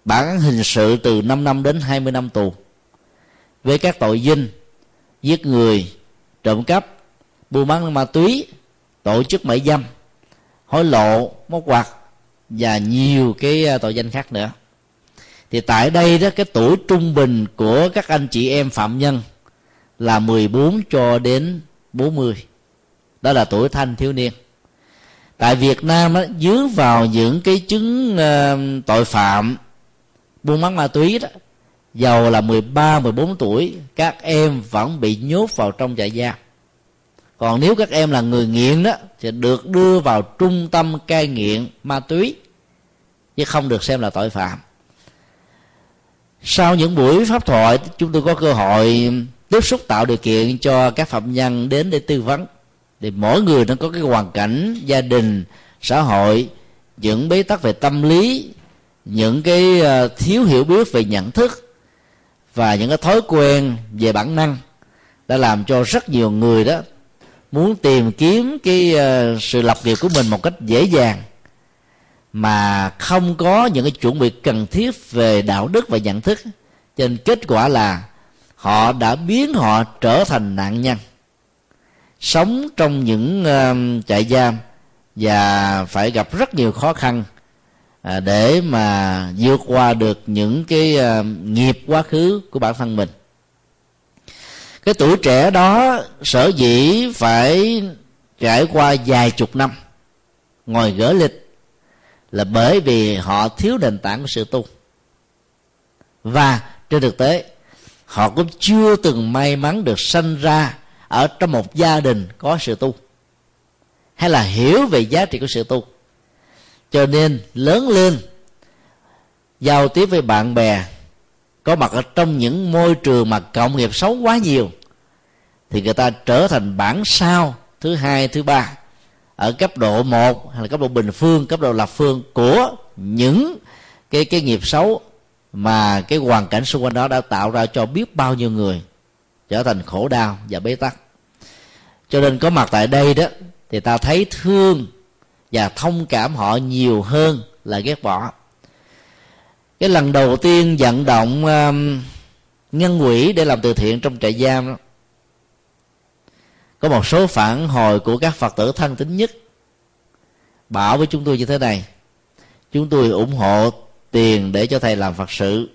A: bản án hình sự từ 5 năm đến 20 năm tù. Với các tội dinh giết người trộm cắp buôn bán ma túy tổ chức mại dâm hối lộ móc quạt và nhiều cái à, tội danh khác nữa. Thì tại đây đó cái tuổi trung bình của các anh chị em phạm nhân là 14 cho đến 40 đó là tuổi thanh thiếu niên. Tại Việt Nam đó, dướng vào những cái chứng uh, tội phạm buôn bán ma túy đó giàu là 13, 14 tuổi các em vẫn bị nhốt vào trong trại giam. Còn nếu các em là người nghiện đó thì được đưa vào trung tâm cai nghiện ma túy chứ không được xem là tội phạm. Sau những buổi pháp thoại chúng tôi có cơ hội tiếp xúc tạo điều kiện cho các phạm nhân đến để tư vấn thì mỗi người nó có cái hoàn cảnh gia đình xã hội những bế tắc về tâm lý những cái ờ, thiếu hiểu biết về nhận thức và những cái thói quen về bản năng đã làm cho rất nhiều người đó muốn tìm kiếm cái ờ, sự lập nghiệp của mình một cách dễ dàng mà không có những cái chuẩn bị cần thiết về đạo đức và nhận thức. Cho nên kết quả là họ đã biến họ trở thành nạn nhân. Sống trong những uh, trại giam và phải gặp rất nhiều khó khăn à, để mà vượt qua được những cái à, nghiệp quá khứ của bản thân mình. Cái tuổi trẻ đó sở dĩ phải trải qua vài chục năm ngồi gỡ lịch là bởi vì họ thiếu nền tảng của sự tu. Và trên thực tế họ cũng chưa từng may mắn được sanh ra ở trong một gia đình có sự tu hay là hiểu về giá trị của sự tu cho nên lớn lên, giao tiếp với bạn bè có mặt ở trong những môi trường mà cộng nghiệp xấu quá nhiều, thì người ta trở thành bản sao thứ hai, thứ ba ở cấp độ một hay là cấp độ bình phương, cấp độ lập phương của những cái cái nghiệp xấu mà cái hoàn cảnh xung quanh đó đã tạo ra cho biết bao nhiêu người trở thành khổ đau và bế tắc. Cho nên có mặt tại đây đó, thì ta thấy thương và thông cảm họ nhiều hơn là ghét bỏ. Cái lần đầu tiên vận động um, nhân quỹ để làm từ thiện trong trại giam đó có một số phản hồi của các phật tử thân tín nhất bảo với chúng tôi như thế này. Chúng tôi ủng hộ tiền để cho thầy làm phật sự.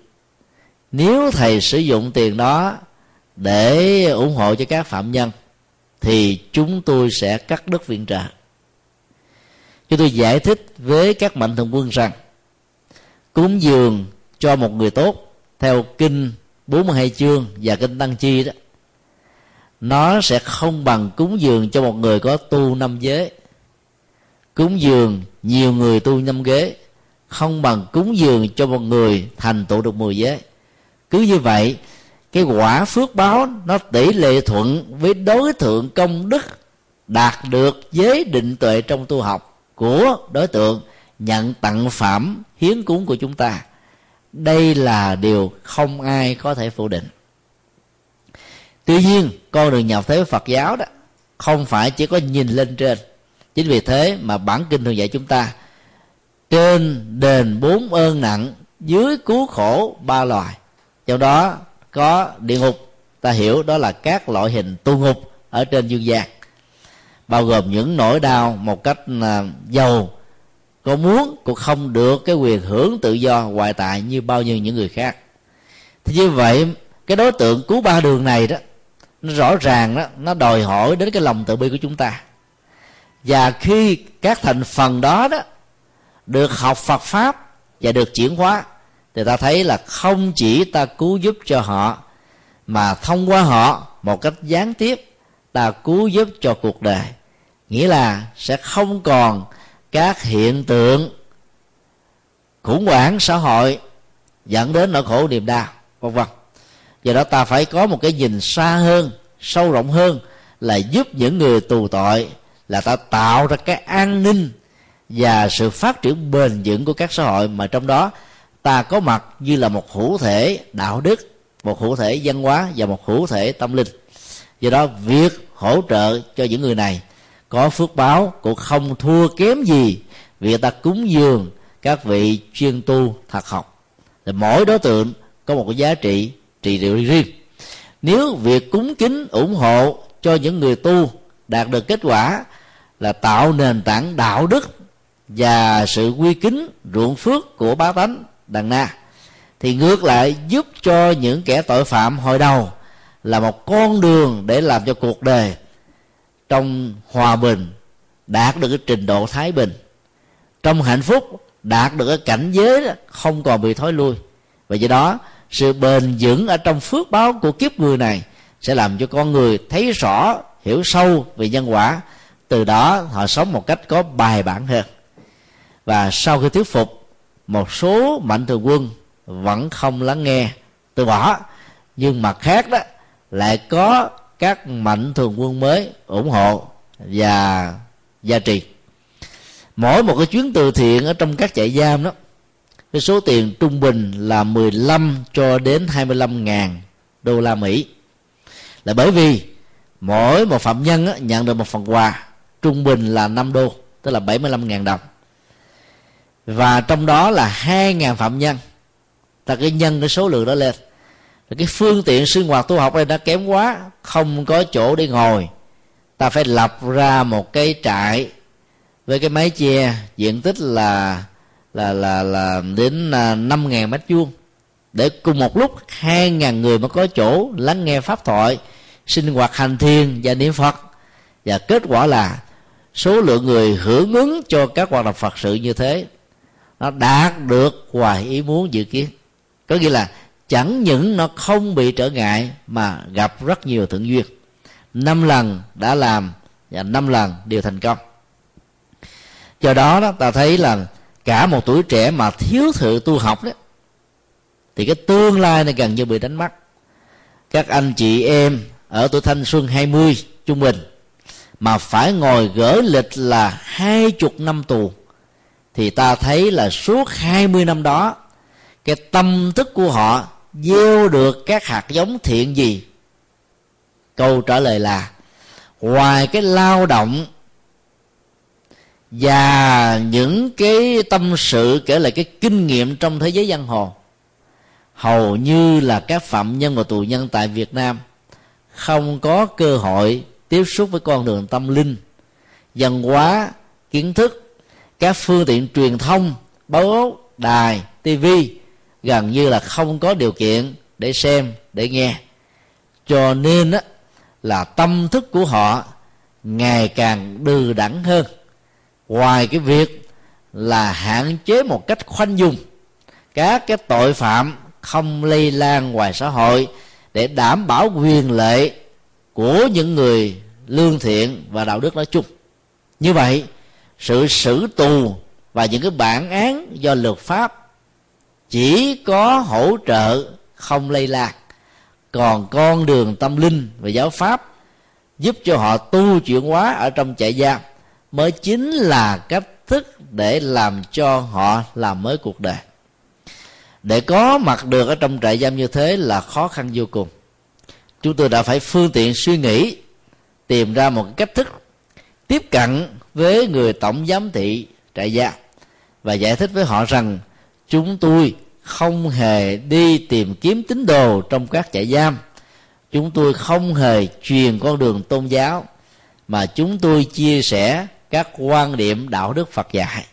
A: Nếu thầy sử dụng tiền đó để ủng hộ cho các phạm nhân thì chúng tôi sẽ cắt đất viện trợ chúng tôi giải thích với các mạnh thường quân rằng, cúng dường cho một người tốt theo kinh 42 chương và kinh tăng chi đó, nó sẽ không bằng cúng dường cho một người có tu năm giới cúng dường nhiều người tu năm ghế, không bằng cúng dường cho một người thành tựu được mười giới cứ như vậy, cái quả phước báo nó tỷ lệ thuận với đối tượng công đức đạt được giới định tuệ trong tu học của đối tượng nhận tặng phẩm hiến cúng của chúng ta. Đây là điều không ai có thể phủ định. Tuy nhiên, con đường nhập thế phật giáo đó không phải chỉ có nhìn lên trên. Chính vì thế mà bản kinh thường dạy chúng ta, trên đền bốn ơn nặng, dưới cứu khổ ba loài. Trong đó, có địa ngục, ta hiểu đó là các loại hình tu ngục ở trên dương gian bao gồm những nỗi đau một cách là giàu. Có muốn cũng không được cái quyền hưởng tự do, ngoại tại như bao nhiêu những người khác. Thì như vậy, cái đối tượng cứu ba đường này đó, nó rõ ràng đó, nó đòi hỏi đến cái lòng tự bi của chúng ta. Và khi các thành phần đó đó được học Phật pháp và được chuyển hóa, thì ta thấy là không chỉ ta cứu giúp cho họ, mà thông qua họ một cách gián tiếp, ta cứu giúp cho cuộc đời nghĩa là sẽ không còn các hiện tượng khủng hoảng xã hội dẫn đến nỗi khổ niềm đau, vân vân. Do đó ta phải có một cái nhìn xa hơn, sâu rộng hơn là giúp những người tù tội là ta tạo ra cái an ninh và sự phát triển bền vững của các xã hội. Mà trong đó ta có mặt như là một hữu thể đạo đức, một hữu thể văn hóa và một hữu thể tâm linh. Do đó việc hỗ trợ cho những người này có phước báo, cũng không thua kém gì việc ta cúng dường các vị chuyên tu thật học. Thì mỗi đối tượng có một cái giá trị trị liệu riêng. Nếu việc cúng kính ủng hộ cho những người tu đạt được kết quả là tạo nền tảng đạo đức và sự quy kính, ruộng phước của bá tánh, đằng na, thì ngược lại giúp cho những kẻ tội phạm hồi đầu là một con đường để làm cho cuộc đời trong hòa bình, đạt được cái trình độ thái bình. Trong hạnh phúc, đạt được cái cảnh giới không còn bị thối lui. Và do đó, sự bền vững ở trong phước báo của kiếp người này sẽ làm cho con người thấy rõ, hiểu sâu về nhân quả. Từ đó, họ sống một cách có bài bản hơn. Và sau khi thuyết phục, một số mạnh thường quân vẫn không lắng nghe, từ bỏ. Nhưng mặt khác đó, lại có các mạnh thường quân mới ủng hộ và gia trì. Mỗi một cái chuyến từ thiện ở trong các trại giam đó cái số tiền trung bình là 15 cho đến 25 ngàn đô la Mỹ. Là bởi vì mỗi một phạm nhân á, nhận được một phần quà trung bình là 5 đô tức là 75 ngàn đồng. Và trong đó là 2 ngàn phạm nhân. Ta cái nhân cái số lượng đó lên cái phương tiện sinh hoạt tu học này đã kém quá, không có chỗ để ngồi. Ta phải lập ra một cái trại với cái mái che diện tích là là là là đến à, năm ngàn mét vuông. Để cùng một lúc hai ngàn người mới có chỗ lắng nghe pháp thoại, sinh hoạt hành thiền và niệm phật. Và kết quả là số lượng người hưởng ứng cho các hoạt động phật sự như thế, nó đạt được ngoài ý muốn dự kiến. Có nghĩa là chẳng những nó không bị trở ngại mà gặp rất nhiều thượng duyên. Năm lần đã làm và năm lần đều thành công. Do đó, đó ta thấy là cả một tuổi trẻ mà thiếu sự tu học đó thì cái tương lai này gần như bị đánh mất. Các anh chị em ở tuổi thanh xuân 20 trung bình mà phải ngồi gỡ lịch là hai chục năm tù thì ta thấy là suốt 20 năm đó cái tâm thức của họ gieo được các hạt giống thiện gì? Câu trả lời là, ngoài cái lao động và những cái tâm sự kể lại cái kinh nghiệm trong thế giới giang hồ, hầu như là các phạm nhân và tù nhân tại việt nam không có cơ hội tiếp xúc với con đường tâm linh, văn hóa, kiến thức, các phương tiện truyền thông, báo đài TV gần như là không có điều kiện để xem để nghe. Cho nên á, là tâm thức của họ ngày càng đừ đẳng hơn. Ngoài cái việc là hạn chế một cách khoanh dung các cái tội phạm không lây lan ngoài xã hội để đảm bảo quyền lợi của những người lương thiện và đạo đức nói chung. Như vậy sự xử tù và những cái bản án do luật pháp chỉ có hỗ trợ không lây lạc, còn con đường tâm linh và giáo pháp giúp cho họ tu chuyển hóa ở trong trại giam mới chính là cách thức để làm cho họ làm mới cuộc đời. Để có mặt được ở trong trại giam như thế là khó khăn vô cùng. Chúng tôi đã phải phương tiện suy nghĩ, tìm ra một cách thức tiếp cận với người tổng giám thị trại giam và giải thích với họ rằng chúng tôi không hề đi tìm kiếm tín đồ trong các trại giam. Chúng tôi không hề truyền con đường tôn giáo, mà chúng tôi chia sẻ các quan điểm đạo đức phật dạy.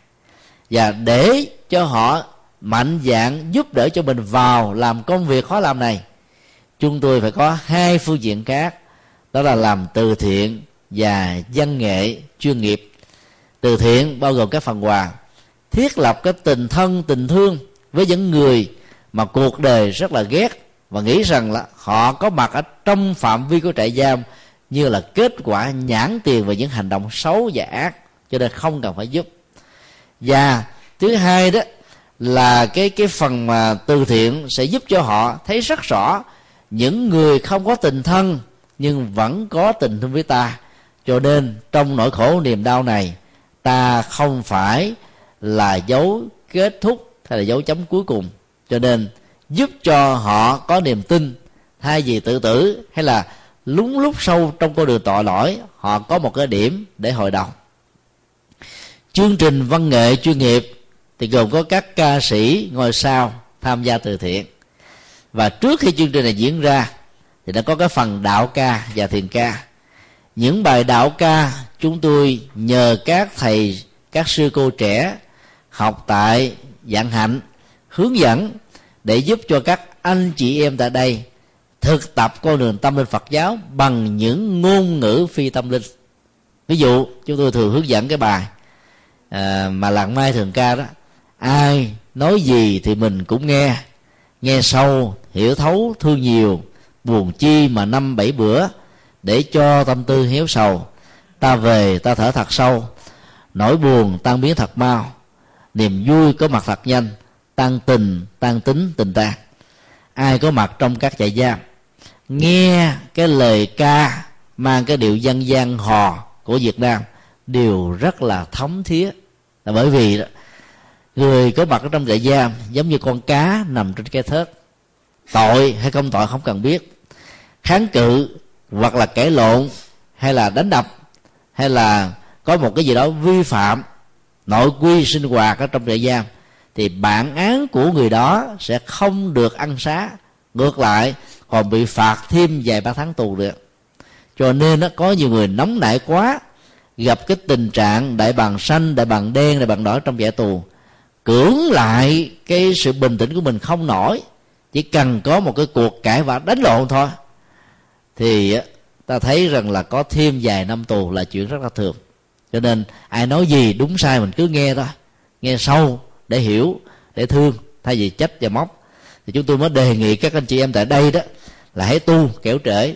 A: Và để cho họ mạnh dạng giúp đỡ cho mình vào làm công việc khó làm này, chúng tôi phải có hai phương diện khác. Đó là làm từ thiện và văn nghệ chuyên nghiệp. Từ thiện bao gồm các phần quà thiết lập cái tình thân, tình thương với những người mà cuộc đời rất là ghét và nghĩ rằng là họ có mặt ở trong phạm vi của trại giam như là kết quả nhãn tiền về những hành động xấu và ác, cho nên không cần phải giúp. Và thứ hai đó là cái cái phần mà từ thiện sẽ giúp cho họ thấy rất rõ những người không có tình thân nhưng vẫn có tình thương với ta. Cho nên trong nỗi khổ niềm đau này, ta không phải là dấu kết thúc hay là dấu chấm cuối cùng. Cho nên, giúp cho họ có niềm tin, thay vì tự tử, hay là lúng lúc sâu trong con đường tội lỗi, họ có một cái điểm để hồi đầu chương trình văn nghệ chuyên nghiệp thì gồm có các ca sĩ ngôi sao tham gia từ thiện. Và trước khi chương trình này diễn ra, thì đã có cái phần đạo ca và thiền ca. Những bài đạo ca chúng tôi nhờ các thầy, các sư cô trẻ học tại dạng hạnh hướng dẫn để giúp cho các anh chị em tại đây thực tập con đường tâm linh Phật giáo bằng những ngôn ngữ phi tâm linh. Ví dụ chúng tôi thường hướng dẫn cái bài à, mà làng mai thường ca đó ai nói gì thì mình cũng nghe nghe sâu hiểu thấu thương nhiều buồn chi mà năm bảy bữa để cho tâm tư hiếu sầu. Ta về ta thở thật sâu nỗi buồn tan biến thật mau niềm vui có mặt thật nhanh tăng tình tăng tính tình ta. ai có mặt trong các trại giam, nghe cái lời ca mang cái điệu dân gian hò của việt nam, đều rất là thấm thía. Là bởi vì người có mặt ở trong trại giam giống như con cá nằm trên cái thớt. Tội hay không tội không cần biết. Kháng cự hoặc là kể lộn, hay là đánh đập, hay là có một cái gì đó vi phạm nội quy sinh hoạt ở trong trại giam thì bản án của người đó sẽ không được ăn xá. Ngược lại còn bị phạt thêm vài ba tháng tù được cho nên nó có nhiều người nóng nảy quá, gặp cái tình trạng đại bàng xanh, đại bàng đen, đại bàng đỏ trong giải tù. Cưỡng lại cái sự bình tĩnh của mình không nổi, chỉ cần có một cái cuộc cãi vã đánh lộn thôi. Thì, ta thấy rằng là có thêm vài năm tù là chuyện rất là thường cho nên, ai nói gì đúng sai mình cứ nghe thôi. Nghe sâu để hiểu, để thương, thay vì chấp và móc. Thì chúng tôi mới đề nghị các anh chị em tại đây đó là hãy tu, kẻo trễ.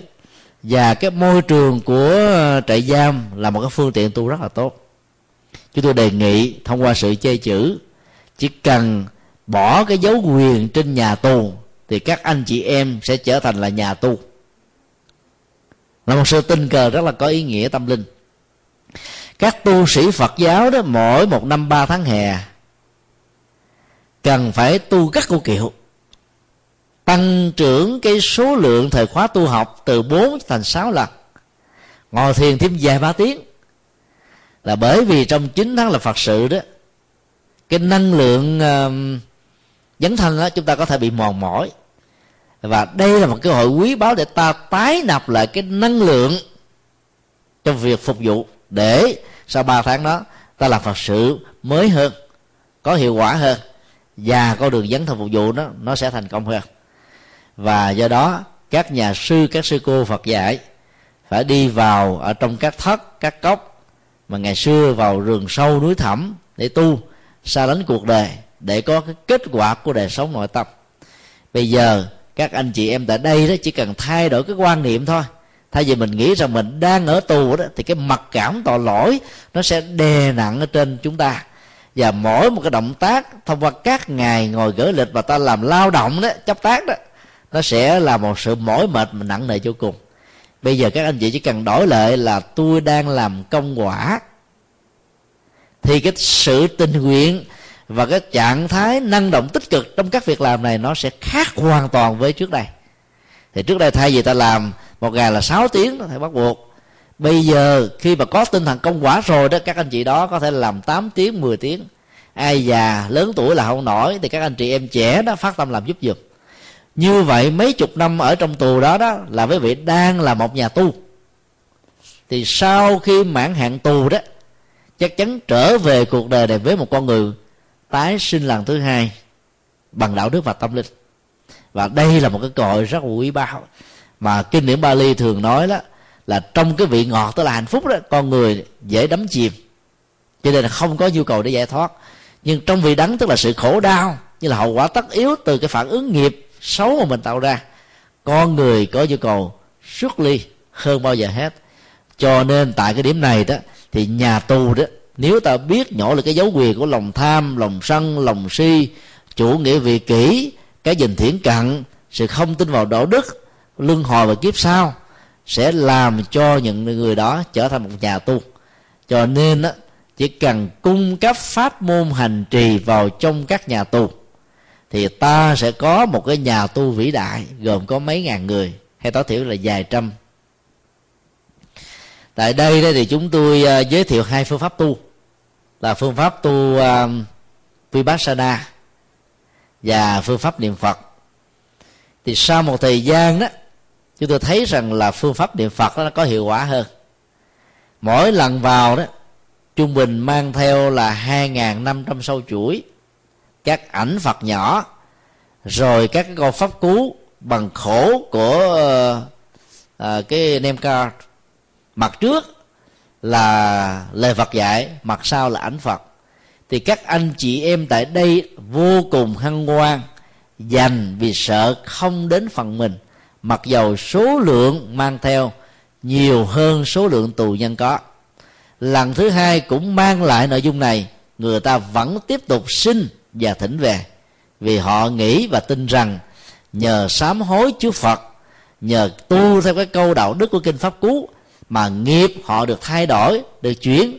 A: Và cái môi trường của trại giam là một cái phương tiện tu rất là tốt. Chúng tôi đề nghị thông qua sự chê chữ, chỉ cần bỏ cái dấu quyền trên nhà tù, thì các anh chị em sẽ trở thành là nhà tu là một sự tình cờ rất là có ý nghĩa tâm linh các tu sĩ phật giáo đó mỗi một năm ba tháng hè cần phải tu các cô kiệu tăng trưởng cái số lượng thời khóa tu học từ 4 thành 6 lần. Ngồi thiền thêm vài ba tiếng. Là bởi vì trong 9 tháng là phật sự đó cái năng lượng uh, dấn thân đó, chúng ta có thể bị mòn mỏi. Và đây là một cơ hội quý báu để ta tái nạp lại cái năng lượng trong việc phục vụ để sau ba tháng đó, ta làm phật sự mới hơn, có hiệu quả hơn, và con đường dấn thân phục vụ đó nó sẽ thành công hơn. Và do đó, các nhà sư, các sư cô phật dạy phải đi vào ở trong các thất, các cốc, mà ngày xưa vào rừng sâu núi thẳm để tu, xa lánh cuộc đời, để có cái kết quả của đời sống nội tâm. Bây giờ, các anh chị em tại đây đó chỉ cần thay đổi cái quan niệm thôi thay vì mình nghĩ rằng mình đang ở tù đó, thì cái mặc cảm tội lỗi nó sẽ đè nặng ở trên chúng ta. Và mỗi một cái động tác thông qua các ngày ngồi gửi lịch và ta làm lao động đó chấp tác đó, nó sẽ là một sự mỏi mệt mà nặng nề vô cùng. Bây giờ các anh chị chỉ cần đổi lại là tôi đang làm công quả. Thì cái sự tình nguyện và cái trạng thái năng động tích cực trong các việc làm này nó sẽ khác hoàn toàn với trước đây. Thì trước đây thay vì ta làm một ngày là 6 tiếng nó phải bắt buộc. Bây giờ khi mà có tinh thần công quả rồi đó, các anh chị đó có thể làm 8 tiếng 10 tiếng. Ai già, lớn tuổi là không nổi, thì các anh chị em trẻ đó phát tâm làm giúp giùm. Như vậy mấy chục năm ở trong tù đó đó, là quý vị đang là một nhà tu. Thì sau khi mãn hạn tù đó, chắc chắn trở về cuộc đời này với một con người tái sinh lần thứ hai bằng đạo đức và tâm linh. Và đây là một cái cội rất quý báu mà kinh điển Bali thường nói đó, là trong cái vị ngọt tức là hạnh phúc đó, con người dễ đắm chìm. Cho nên là không có nhu cầu để giải thoát. Nhưng trong vị đắng tức là sự khổ đau, như là hậu quả tất yếu từ cái phản ứng nghiệp xấu mà mình tạo ra, con người có nhu cầu xuất ly hơn bao giờ hết. Cho nên tại cái điểm này đó, thì nhà tù đó, nếu ta biết nhỏ là cái dấu quyền của lòng tham, lòng sân, lòng si, chủ nghĩa vị kỷ, cái nhìn thiển cận, sự không tin vào đạo đức luân hồi và kiếp sau sẽ làm cho những người đó trở thành một nhà tu cho nên đó, chỉ cần cung cấp pháp môn hành trì vào trong các nhà tu thì ta sẽ có một cái nhà tu vĩ đại gồm có mấy ngàn người. Hay tối thiểu là vài trăm. Tại đây thì chúng tôi à, giới thiệu hai phương pháp tu. Là phương pháp tu à, vipassana và phương pháp niệm phật. Thì sau một thời gian đó chúng tôi thấy rằng là phương pháp niệm phật đó nó có hiệu quả hơn. Mỗi lần vào đó trung bình mang theo là hai năm trăm sâu chuỗi các ảnh phật nhỏ rồi các cái câu pháp cú bằng khổ của uh, uh, cái nem card mặt trước là lời Phật dạy mặt sau là ảnh Phật. Thì các anh chị em tại đây vô cùng hăng hoan dành vì sợ không đến phần mình mặc dầu số lượng mang theo, nhiều hơn số lượng tù nhân có. Lần thứ hai cũng mang lại nội dung này, người ta vẫn tiếp tục xin và thỉnh về. Vì họ nghĩ và tin rằng, nhờ sám hối trước phật, nhờ tu theo cái câu đạo đức của kinh pháp cú, mà nghiệp họ được thay đổi, được chuyển,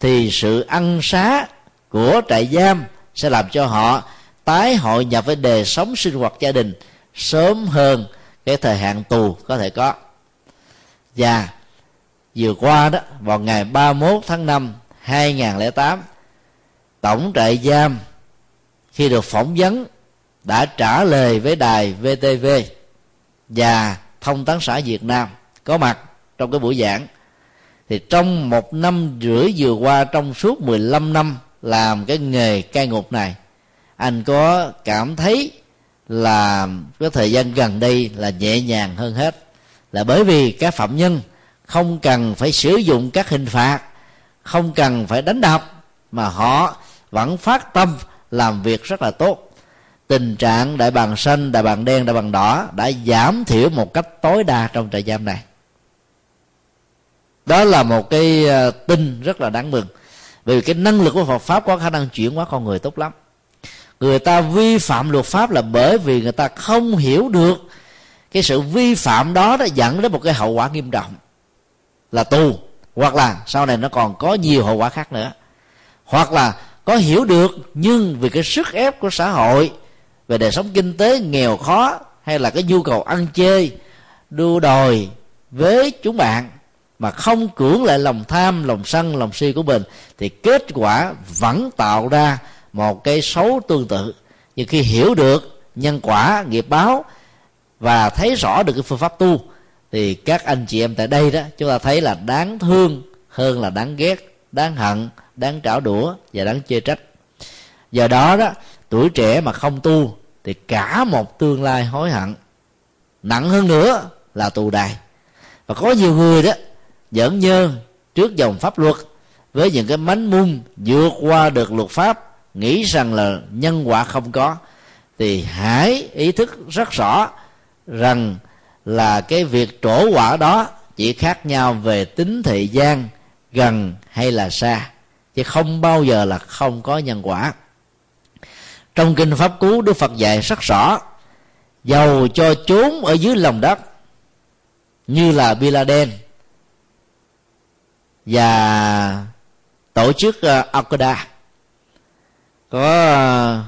A: thì sự ăn xá của trại giam sẽ làm cho họ tái hội nhập với đời sống sinh hoạt gia đình sớm hơn cái thời hạn tù có thể có. Và vừa qua đó, vào ngày 31 tháng 5 2008 tổng trại giam khi được phỏng vấn đã trả lời với đài VTV và thông tấn xã Việt Nam có mặt trong cái buổi giảng. Thì trong một năm rưỡi vừa qua, trong suốt 15 năm làm cái nghề cai ngục này, anh có cảm thấy là cái thời gian gần đây là nhẹ nhàng hơn hết. Là bởi vì các phạm nhân không cần phải sử dụng các hình phạt, không cần phải đánh đập, mà họ vẫn phát tâm làm việc rất là tốt. Tình trạng đại bàng xanh, đại bàng đen, đại bàng đỏ đã giảm thiểu một cách tối đa trong trại giam này. Đó là một cái ờ, tin rất là đáng mừng. Vì cái năng lực của Phật pháp có khả năng chuyển hóa con người tốt lắm người ta vi phạm luật pháp là bởi vì người ta không hiểu được cái sự vi phạm đó đã dẫn đến một cái hậu quả nghiêm trọng. Là tù, hoặc là sau này nó còn có nhiều hậu quả khác nữa. Hoặc là có hiểu được nhưng vì cái sức ép của xã hội, về đời sống kinh tế nghèo khó, hay là cái nhu cầu ăn chơi đua đòi với chúng bạn mà không cưỡng lại lòng tham, lòng sân, lòng si của mình, thì kết quả vẫn tạo ra một cái xấu tương tự. Nhưng khi hiểu được nhân quả, nghiệp báo và thấy rõ được cái phương pháp tu, thì các anh chị em tại đây đó, chúng ta thấy là đáng thương hơn là đáng ghét, đáng hận, đáng trảo đũa và đáng chê trách. Do đó đó, tuổi trẻ mà không tu thì cả một tương lai hối hận. Nặng hơn nữa là tù đài. Và có nhiều người đó giỡn nhơ trước dòng pháp luật với những cái mánh mung vượt qua được luật pháp nghĩ rằng là nhân quả không có thì hãy ý thức rất rõ rằng là cái việc trổ quả đó chỉ khác nhau về tính thời gian gần hay là xa chứ không bao giờ là không có nhân quả. Trong kinh pháp cú đức phật dạy rất rõ dầu cho chốn ở dưới lòng đất như là Bin Laden và tổ chức ờ, uh, Al-Qaeda có ờ,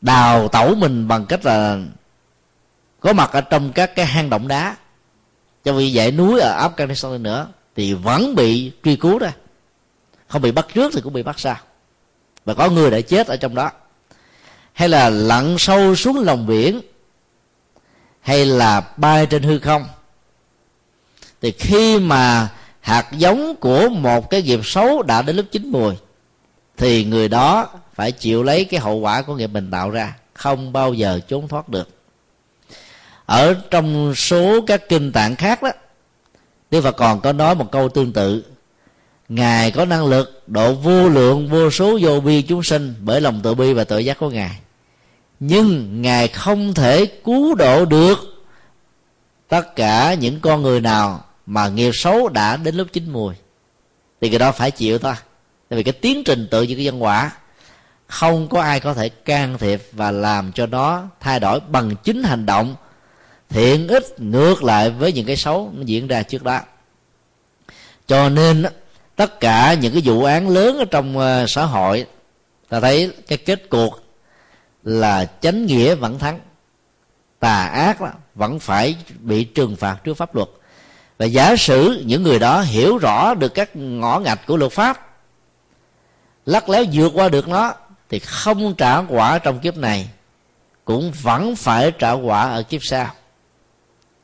A: đào tẩu mình bằng cách là có mặt ở trong các cái hang động đá. Cho vì dãy núi ở Afghanistan nữa thì vẫn bị truy cứu đó không bị bắt trước thì cũng bị bắt sau. Và có người đã chết ở trong đó. Hay là lặn sâu xuống lòng biển, hay là bay trên hư không. Thì khi mà hạt giống của một cái nghiệp xấu đã đến lúc chín mùi thì người đó phải chịu lấy cái hậu quả của nghiệp mình tạo ra, không bao giờ trốn thoát được. Ở trong số các kinh tạng khác đó, Đức Phật còn có nói một câu tương tự. Ngài có năng lực độ vô lượng vô số vô bi chúng sinh Bởi lòng tự bi và tự giác của Ngài. Nhưng Ngài không thể cứu độ được Tất cả những con người nào Mà nghiệp xấu đã đến lúc chín mùi. Thì người đó phải chịu thôi. Tại vì cái tiến trình tự nhiên cái nhân quả, Không có ai có thể can thiệp Và làm cho nó thay đổi bằng chính hành động, thiện ích ngược lại với những cái xấu nó diễn ra trước đó. Cho nên tất cả những cái vụ án lớn ở trong ờ, xã hội ta thấy cái kết cuộc là chánh nghĩa vẫn thắng, tà ác vẫn phải bị trừng phạt trước pháp luật. Và giả sử những người đó hiểu rõ được các ngõ ngạch của luật pháp lắc léo vượt qua được nó thì không trả quả trong kiếp này cũng vẫn phải trả quả ở kiếp sau.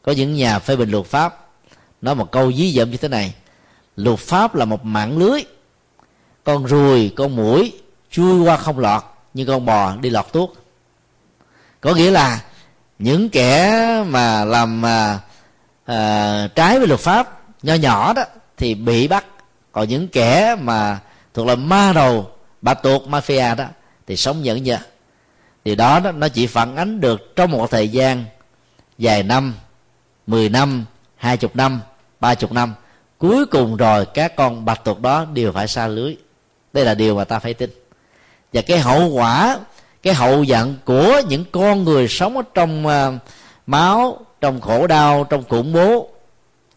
A: Có những nhà phê bình luật pháp nói một câu dí dậm như thế này luật pháp là một mạng lưới con ruồi con mũi chui qua không lọt như con bò đi lọt tuốt. Có nghĩa là những kẻ mà làm à, à, trái với luật pháp nho nhỏ đó thì bị bắt. Còn những kẻ mà thuộc là ma đầu bạch tuộc mafia đó thì sống nhẫn nhơ thì đó, đó nó chỉ phản ánh được trong một thời gian vài năm 10 năm, 20 năm, 30 năm. Cuối cùng rồi các con bạch tuộc đó đều phải xa lưới. Đây là điều mà ta phải tin. Và cái hậu quả Cái hậu giận của những con người sống ở trong uh, máu Trong khổ đau, trong khủng bố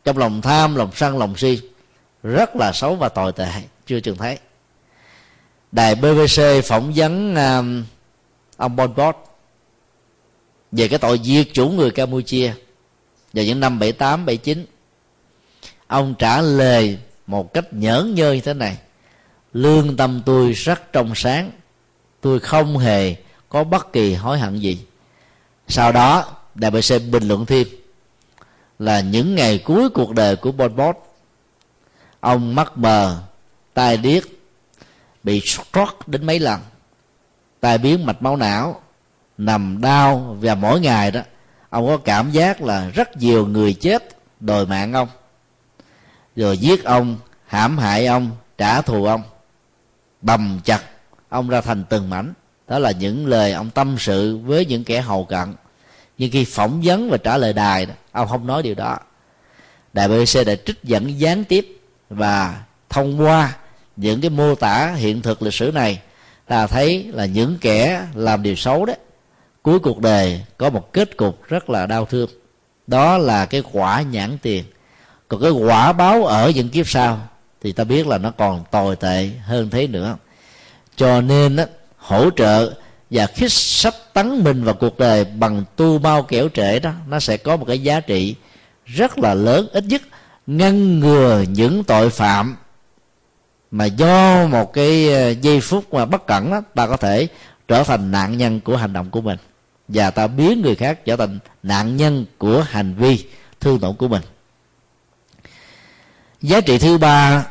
A: Trong lòng tham, lòng sân, lòng si Rất là xấu và tồi tệ. Chưa từng thấy. Đài BBC phỏng vấn um, ông Pol Pot về cái tội diệt chủ người Campuchia vào những năm 78, 79 ông trả lời một cách nhởn nhơ như thế này. Lương tâm tôi rất trong sáng. Tôi không hề có bất kỳ hối hận gì. Sau đó đài bc bình luận thêm là những ngày cuối cuộc đời của Pol Pot ông mắc mờ tai điếc bị stroke đến mấy lần. Tai biến mạch máu não nằm đau và mỗi ngày đó ông có cảm giác là rất nhiều người chết đòi mạng ông. Rồi giết ông hãm hại ông trả thù ông. Bầm chặt ông ra thành từng mảnh. Đó là những lời ông tâm sự với những kẻ hầu cận. Nhưng khi phỏng vấn và trả lời đài đó, ông không nói điều đó. Đài bbc đã trích dẫn gián tiếp và thông qua những cái mô tả hiện thực lịch sử này ta thấy là những kẻ làm điều xấu đấy cuối cuộc đời có một kết cục rất là đau thương. Đó là cái quả nhãn tiền. Còn cái quả báo ở những kiếp sau thì ta biết là nó còn tồi tệ hơn thế nữa. Cho nên đó, hỗ trợ và khích sách tấn mình vào cuộc đời bằng tu bao kẻo trễ đó nó sẽ có một cái giá trị rất là lớn ít nhất ngăn ngừa những tội phạm mà do một cái ờ, giây phút mà bất cẩn đó, ta có thể trở thành nạn nhân của hành động của mình. Và ta biến người khác trở thành nạn nhân của hành vi thương tổn của mình. Giá trị thứ ba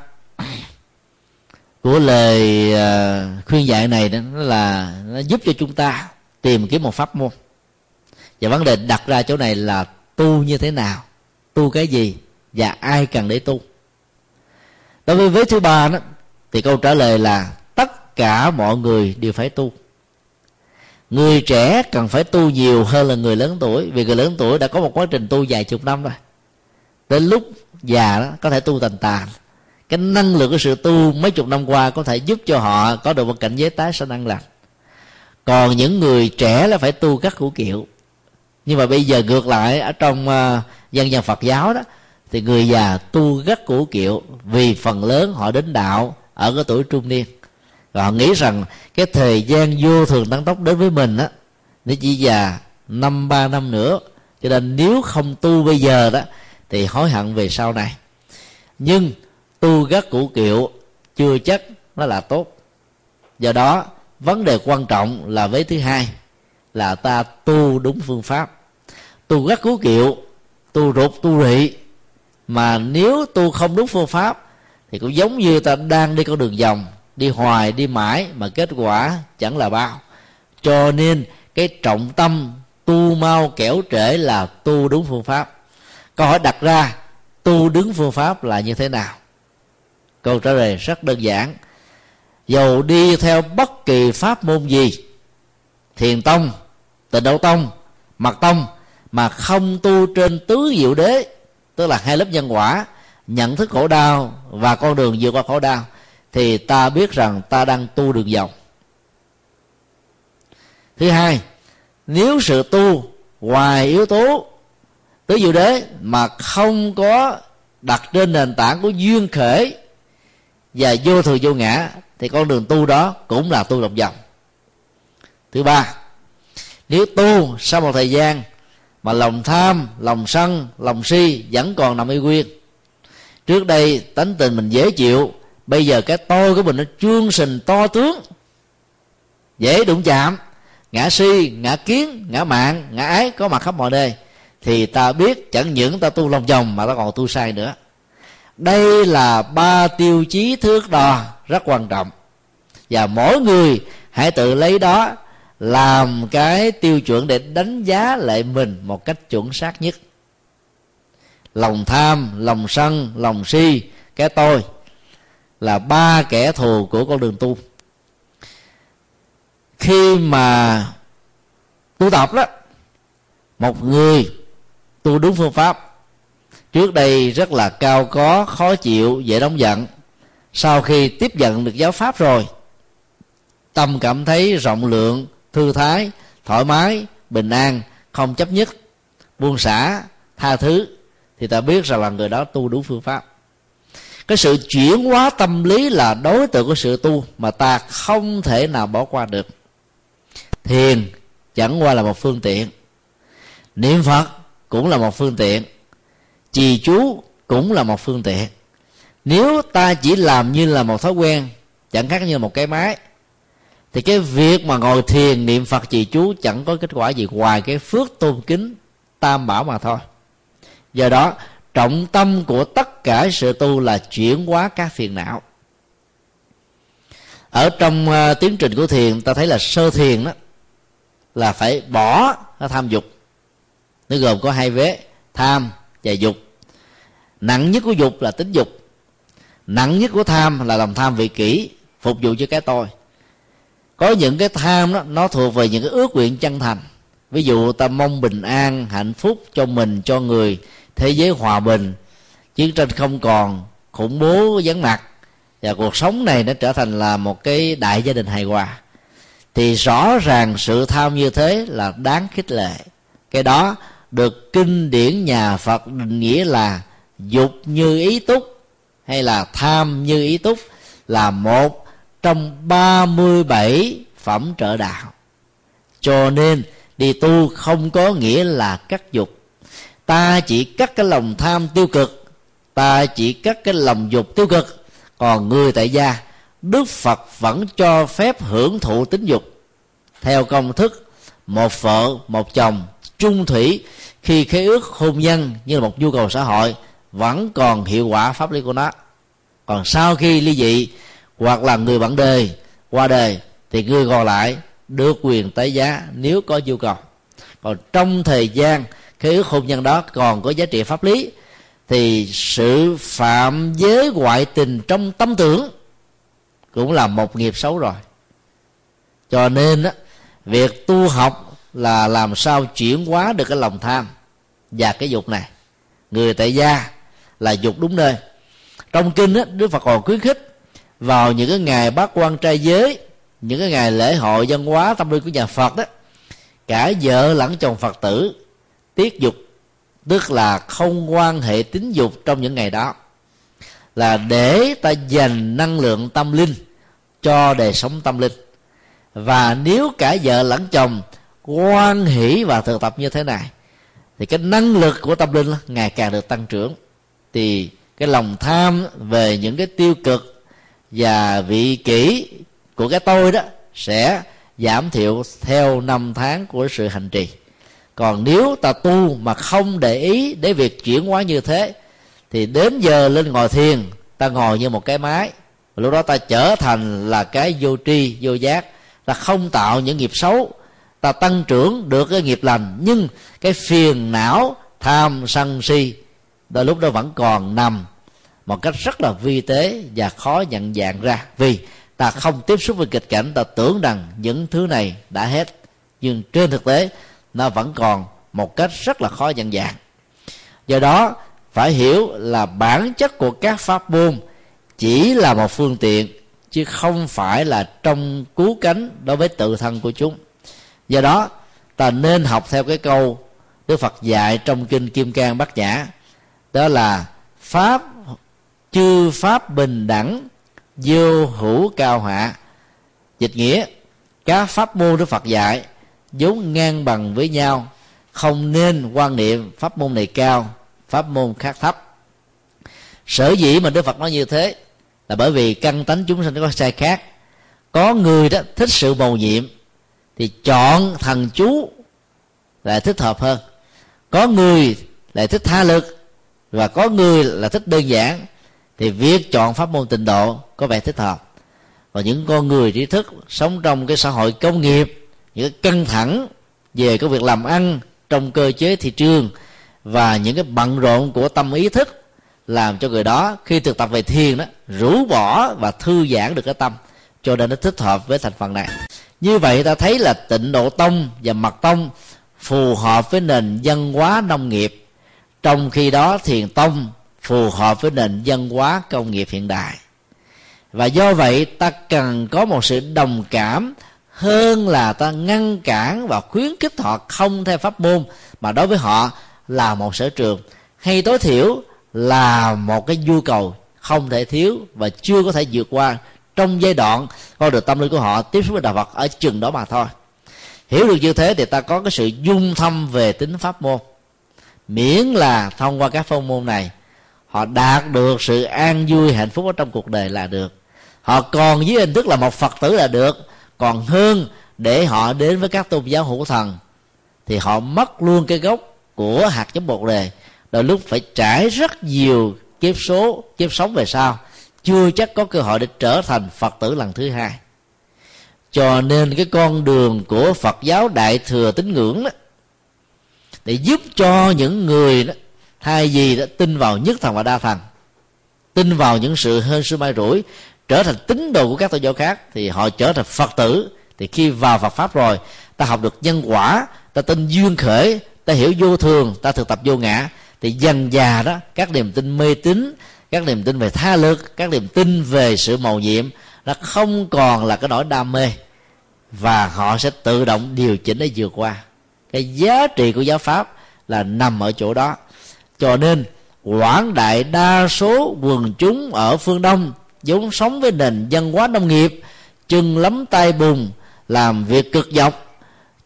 A: của lời ờ, khuyên dạy này đó là nó giúp cho chúng ta tìm kiếm một pháp môn. Và vấn đề đặt ra chỗ này là tu như thế nào tu cái gì và ai cần để tu đối với vế thứ ba đó thì câu trả lời là tất cả mọi người đều phải tu. Người trẻ cần phải tu nhiều hơn là người lớn tuổi vì người lớn tuổi đã có một quá trình tu dài chục năm rồi. Đến lúc già đó có thể tu tàn tàn. Cái năng lượng của sự tu mấy chục năm qua có thể giúp cho họ có được một cảnh giới tái sanh năng lành. Còn những người trẻ là phải tu các hữu kiệu. Nhưng mà bây giờ ngược lại ở trong uh, dân gian phật giáo đó thì người già tu gắt củ kiệu, vì phần lớn họ đến đạo ở cái tuổi trung niên. Và họ nghĩ rằng cái thời gian vô thường tăng tốc đến với mình á, nó chỉ già năm, ba năm nữa. Cho nên nếu không tu bây giờ đó, thì hối hận về sau này. Nhưng tu gắt củ kiệu chưa chắc nó là tốt. Do đó, vấn đề quan trọng là với thứ hai, là ta tu đúng phương pháp. Tu gắt cú kiệu, tu rụt tu rị mà nếu tu không đúng phương pháp, thì cũng giống như ta đang đi con đường vòng, đi hoài, đi mãi, mà kết quả chẳng là bao. Cho nên, cái trọng tâm tu mau kẻo trễ là tu đúng phương pháp. Câu hỏi đặt ra, tu đúng phương pháp là như thế nào? Câu trả lời rất đơn giản. Dầu đi theo bất kỳ pháp môn gì, thiền tông, tịnh độ tông mật tông, mà không tu trên tứ diệu đế tức là hai lớp nhân quả, nhận thức khổ đau và con đường vượt qua khổ đau, thì ta biết rằng ta đang tu đường vòng thứ hai, nếu sự tu ngoài yếu tố tứ diệu đế mà không có đặt trên nền tảng của duyên khởi và vô thường vô ngã, thì con đường tu đó cũng là tu lòng vòng thứ ba, nếu tu sau một thời gian mà lòng tham, lòng sân, lòng si vẫn còn nằm y nguyên. Trước đây, tánh tình mình dễ chịu, bây giờ cái tôi của mình nó trương sình to tướng. Dễ đụng chạm, ngã si, ngã kiến, ngã mạng, ngã ái có mặt khắp mọi nơi. Thì ta biết chẳng những ta tu lòng vòng mà ta còn tu sai nữa. Đây là ba tiêu chí thước đo rất quan trọng. Và mỗi người hãy tự lấy đó làm cái tiêu chuẩn để đánh giá lại mình một cách chuẩn xác nhất. Lòng tham, lòng sân, lòng si, cái tôi là ba kẻ thù của con đường tu. Khi mà tu tập đó, một người tu đúng phương pháp, trước đây rất là cao có, khó chịu, dễ nóng giận. Sau khi tiếp nhận được giáo pháp rồi, tâm cảm thấy rộng lượng thư thái, thoải mái, bình an, không chấp nhất, buông xả, tha thứ, thì ta biết rằng là người đó tu đúng phương pháp. Cái sự chuyển hóa tâm lý là đối tượng của sự tu mà ta không thể nào bỏ qua được. Thiền chẳng qua là một phương tiện, niệm phật cũng là một phương tiện, trì chú cũng là một phương tiện. Nếu ta chỉ làm như là một thói quen, chẳng khác như một cái máy thì cái việc mà ngồi thiền niệm phật trì chú chẳng có kết quả gì ngoài cái phước tôn kính tam bảo mà thôi. Do đó trọng tâm của tất cả sự tu là chuyển hóa các phiền não. Ở trong uh, tiến trình của thiền ta thấy là sơ thiền đó là phải bỏ tham dục. Nó gồm có hai vế tham và dục. Nặng nhất của dục là tính dục. Nặng nhất của tham là lòng tham vị kỷ phục vụ cho cái tôi có những cái tham đó, nó thuộc về những cái ước nguyện chân thành. Ví dụ ta mong bình an, hạnh phúc cho mình, cho người, thế giới hòa bình. Chiến tranh không còn, khủng bố vắng mặt. Và cuộc sống này nó trở thành là một cái đại gia đình hài hòa. Thì rõ ràng sự tham như thế là đáng khích lệ. Cái đó được kinh điển nhà phật định nghĩa là dục như ý túc hay là tham như ý túc là một trong 37 phẩm trợ đạo. Cho nên, đi tu không có nghĩa là cắt dục. Ta chỉ cắt cái lòng tham tiêu cực, ta chỉ cắt cái lòng dục tiêu cực. Còn người tại gia, đức phật vẫn cho phép hưởng thụ tính dục. Theo công thức, một vợ, một chồng trung thủy, khi khế ước hôn nhân như là một nhu cầu xã hội, vẫn còn hiệu quả pháp lý của nó. Còn sau khi ly dị hoặc là người bạn đời qua đời thì người còn lại được quyền tái giá nếu có nhu cầu. Còn trong thời gian cái ước hôn nhân đó còn có giá trị pháp lý thì sự phạm giới ngoại tình trong tâm tưởng cũng là một nghiệp xấu rồi. Cho nên á, việc tu học là làm sao chuyển hóa được cái lòng tham và cái dục này. Người tại gia là dục đúng nơi. Trong kinh á, đức phật còn khuyến khích vào những cái ngày bát quan trai giới, những cái ngày lễ hội văn hóa tâm linh của nhà phật đó, cả vợ lẫn chồng phật tử, tiết dục, tức là không quan hệ tính dục trong những ngày đó, là để ta dành năng lượng tâm linh cho đời sống tâm linh. Và nếu cả vợ lẫn chồng quan hỷ và thực tập như thế này, thì cái năng lực của tâm linh ngày càng được tăng trưởng. Thì cái lòng tham về những cái tiêu cực và vị kỷ của cái tôi đó sẽ giảm thiểu theo năm tháng của sự hành trì. Còn nếu ta tu mà không để ý để việc chuyển hóa như thế, thì đến giờ lên ngồi thiền, ta ngồi như một cái máy. Lúc đó ta trở thành là cái vô tri, vô giác. Ta không tạo những nghiệp xấu. Ta tăng trưởng được cái nghiệp lành, nhưng cái phiền não, tham sân si, đôi lúc đó vẫn còn nằm một cách rất là vi tế và khó nhận dạng ra. Vì ta không tiếp xúc với kịch cảnh, ta tưởng rằng những thứ này đã hết. Nhưng trên thực tế, nó vẫn còn một cách rất là khó nhận dạng. Do đó, phải hiểu là bản chất của các pháp môn chỉ là một phương tiện, chứ không phải là trong cứu cánh đối với tự thân của chúng. Do đó, ta nên học theo cái câu đức phật dạy trong kinh kim cang bát nhã, đó là pháp chư pháp bình đẳng, vô hữu cao hạ. Dịch nghĩa, các pháp môn đức phật dạy vốn ngang bằng với nhau, không nên quan niệm pháp môn này cao, pháp môn khác thấp. Sở dĩ mà đức phật nói như thế là bởi vì căn tánh chúng sinh có sai khác. Có người đó thích sự mầu nhiệm thì chọn thần chú lại thích hợp hơn. Có người lại thích tha lực và có người là thích đơn giản thì việc chọn pháp môn tịnh độ có vẻ thích hợp. Và những con người trí thức sống trong cái xã hội công nghiệp, những cái căng thẳng về cái việc làm ăn trong cơ chế thị trường và những cái bận rộn của tâm ý thức làm cho người đó khi thực tập về thiền đó, rũ bỏ và thư giãn được cái tâm, cho nên nó thích hợp với thành phần này. Như vậy ta thấy là tịnh độ tông và mật tông phù hợp với nền văn hóa nông nghiệp. Trong khi đó thiền tông phù hợp với nền văn hóa công nghiệp hiện đại. Và do vậy, ta cần có một sự đồng cảm hơn là ta ngăn cản và khuyến khích họ không theo pháp môn, mà đối với họ là một sở trường. Hay tối thiểu là một cái nhu cầu không thể thiếu và chưa có thể vượt qua trong giai đoạn con được tâm linh của họ tiếp xúc với đạo Phật ở chừng đó mà thôi. Hiểu được như thế thì ta có cái sự dung thâm về tính pháp môn. Miễn là thông qua các phong môn này họ đạt được sự an vui, hạnh phúc ở trong cuộc đời là được. Họ còn dưới hình thức là một phật tử là được. Còn hơn, để họ đến với các tôn giáo hữu thần, thì họ mất luôn cái gốc của hạt giống bột đề. Đôi lúc phải trải rất nhiều kiếp số, kiếp sống về sau. Chưa chắc có cơ hội để trở thành phật tử lần thứ hai. Cho nên cái con đường của phật giáo đại thừa tín ngưỡng đó, để giúp cho những người đó thay vì đã tin vào nhất thần và đa thần. Tin vào những sự hơn sư mai rủi, trở thành tín đồ của các tôn giáo khác, thì họ trở thành phật tử. Thì khi vào phật pháp rồi, ta học được nhân quả, ta tin duyên khởi ta hiểu vô thường, ta thực tập vô ngã. Thì dần già đó, các niềm tin mê tín, các niềm tin về tha lực, các niềm tin về sự màu nhiệm, nó không còn là cái nỗi đam mê. Và họ sẽ tự động điều chỉnh để vượt qua. Cái giá trị của giáo pháp là nằm ở chỗ đó cho nên quảng đại đa số quần chúng ở phương đông vốn sống với nền văn hóa nông nghiệp chân lắm tay bùn làm việc cực dọc,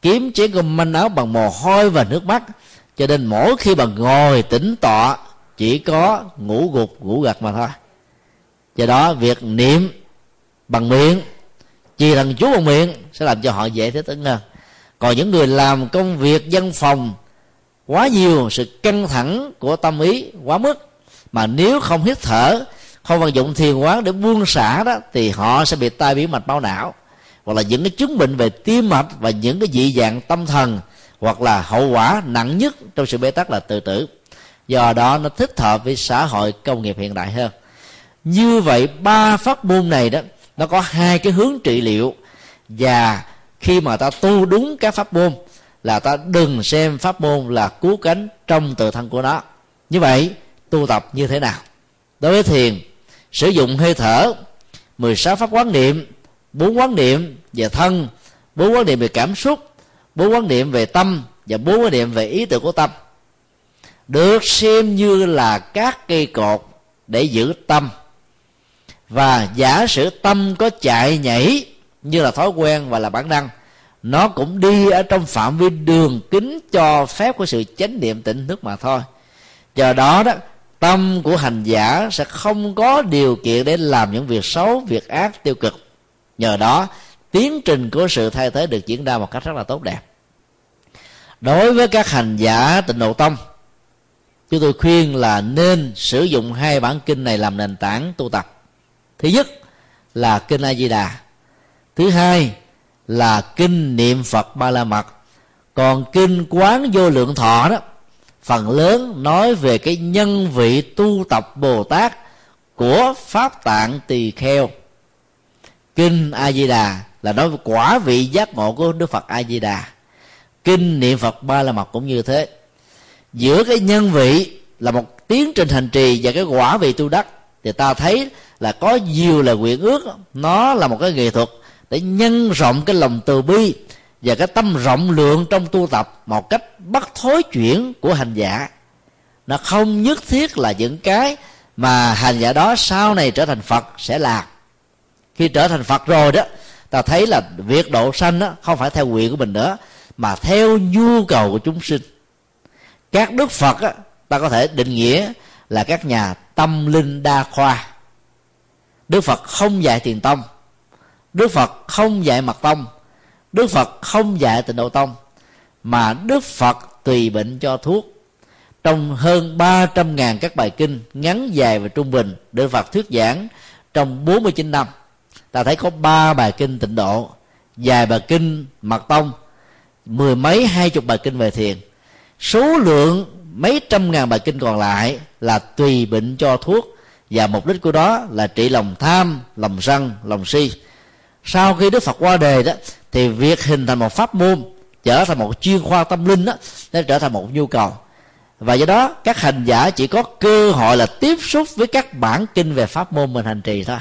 A: kiếm chế gom manh áo bằng mồ hôi và nước mắt. Cho nên mỗi khi bà ngồi tĩnh tọa, chỉ có ngủ gục, ngủ gật mà thôi. Do đó, việc niệm bằng miệng chỉ thần chú bằng miệng, sẽ làm cho họ dễ thích ứng hơn. Còn những người làm công việc văn phòng quá nhiều sự căng thẳng của tâm ý, quá mức. Mà nếu không hít thở, không vận dụng thiền quán để buông xả đó, thì họ sẽ bị tai biến mạch máu não. Hoặc là những cái chứng bệnh về tim mạch và những cái dị dạng tâm thần, hoặc là hậu quả nặng nhất trong sự bế tắc là tự tử. Do đó nó thích hợp với xã hội công nghiệp hiện đại hơn. Như vậy, ba pháp môn này đó, nó có hai cái hướng trị liệu. Và khi mà ta tu đúng các pháp môn là ta đừng xem pháp môn là cứu cánh trong tự thân của nó. Như vậy, tu tập như thế nào? Đối với thiền, sử dụng hơi thở 16 pháp quán niệm, bốn quán niệm về thân, bốn quán niệm về cảm xúc, bốn quán niệm về tâm và bốn quán niệm về ý tưởng của tâm. Được xem như là các cây cột để giữ tâm. Và giả sử tâm có chạy nhảy như là thói quen và là bản năng nó cũng đi ở trong phạm vi đường kính cho phép của sự chánh niệm tỉnh thức mà thôi. Do đó đó, tâm của hành giả sẽ không có điều kiện để làm những việc xấu, việc ác, tiêu cực. Nhờ đó, tiến trình của sự thay thế được diễn ra một cách rất là tốt đẹp. Đối với các hành giả tịnh độ tông, chúng tôi khuyên là nên sử dụng hai bản kinh này làm nền tảng tu tập. Thứ nhất là kinh a di đà. Thứ hai là kinh niệm phật ba la mật. Còn kinh quán vô lượng thọ đó, phần lớn nói về cái nhân vị tu tập bồ tát của pháp tạng tỳ kheo. Kinh a di đà là nói về quả vị giác ngộ của đức phật a di đà kinh niệm phật ba la mật cũng như thế. Giữa cái nhân vị là một tiến trình hành trì và cái quả vị tu đắc, thì ta thấy là có nhiều lời nguyện ước, nó là một cái nghệ thuật để nhân rộng cái lòng từ bi và cái tâm rộng lượng trong tu tập một cách bất thối chuyển của hành giả. Nó không nhất thiết là những cái mà hành giả đó sau này trở thành phật sẽ làm. Khi trở thành phật rồi đó ta thấy là việc độ sanh đó không phải theo nguyện của mình nữa mà theo nhu cầu của chúng sinh. Các đức phật á, ta có thể định nghĩa là các nhà tâm linh đa khoa. Đức phật không dạy tiền tông đức phật không dạy mật tông, đức phật không dạy tịnh độ tông, mà đức phật tùy bệnh cho thuốc. Trong hơn 300 ngàn các bài kinh ngắn dài và trung bình Đức Phật thuyết giảng trong 49 năm, ta thấy có ba bài kinh tịnh độ, vài bài kinh mật tông, mười mấy, hai chục bài kinh về thiền. Số lượng mấy trăm ngàn bài kinh còn lại là tùy bệnh cho thuốc và mục đích của đó là trị lòng tham, lòng sân, lòng si sau khi đức phật qua đề đó, thì việc hình thành một pháp môn trở thành một chuyên khoa tâm linh đó, nó trở thành một nhu cầu. Và do đó, các hành giả chỉ có cơ hội là tiếp xúc với các bản kinh về pháp môn mình hành trì thôi.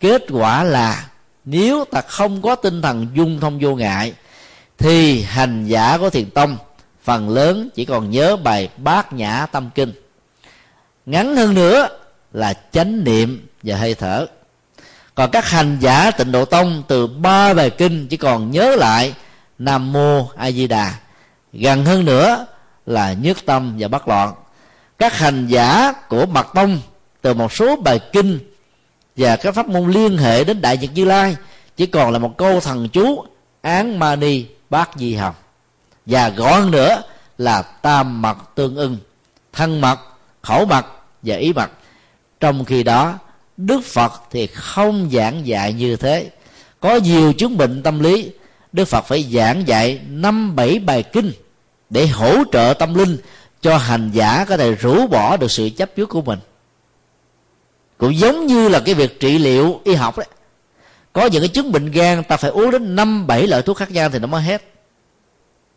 A: Kết quả là, nếu ta không có tinh thần dung thông vô ngại, thì hành giả của thiền tông phần lớn chỉ còn nhớ bài bát nhã tâm kinh. Ngắn hơn nữa là chánh niệm và hơi thở còn các hành giả tịnh độ tông từ ba bài kinh chỉ còn nhớ lại nam mô a di đà. Gần hơn nữa là nhất tâm và bất loạn. Các hành giả của mật tông từ một số bài kinh và các pháp môn liên hệ đến đại nhật như lai chỉ còn là một câu thần chú án mani bát di hồng và gọn hơn nữa là tam mật tương ưng, thân mật khẩu mật và ý mật trong khi đó đức phật thì không giảng dạy như thế. Có nhiều chứng bệnh tâm lý đức phật phải giảng dạy năm bảy bài kinh để hỗ trợ tâm linh cho hành giả có thể rũ bỏ được sự chấp trước của mình. Cũng giống như là cái việc trị liệu y học đấy. Có những cái chứng bệnh gan ta phải uống đến năm bảy loại thuốc khác nhau thì nó mới hết.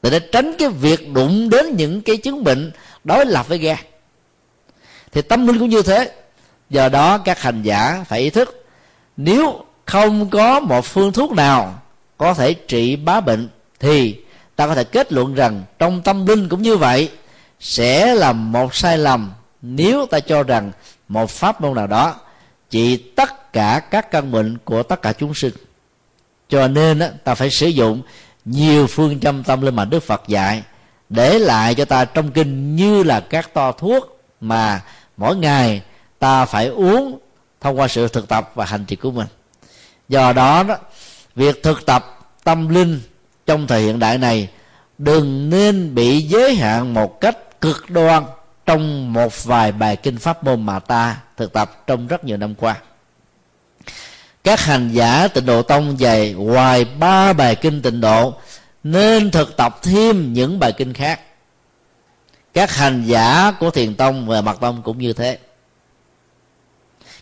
A: Để, để tránh cái việc đụng đến những cái chứng bệnh đối lập với gan. Thì tâm linh cũng như thế do đó các hành giả phải ý thức, nếu không có một phương thuốc nào có thể trị bá bệnh thì ta có thể kết luận rằng trong tâm linh cũng như vậy, sẽ là một sai lầm nếu ta cho rằng một pháp môn nào đó trị tất cả các căn bệnh của tất cả chúng sinh. Cho nên ta phải sử dụng nhiều phương châm tâm linh mà đức phật dạy để lại cho ta trong kinh như là các to thuốc mà mỗi ngày ta phải uống thông qua sự thực tập và hành trì của mình. Do đó đó, việc thực tập tâm linh trong thời hiện đại này đừng nên bị giới hạn một cách cực đoan trong một vài bài kinh pháp môn mà ta thực tập trong rất nhiều năm qua. Các hành giả tịnh độ tông dày ngoài ba bài kinh tịnh độ nên thực tập thêm những bài kinh khác. Các hành giả của thiền tông và mật tông cũng như thế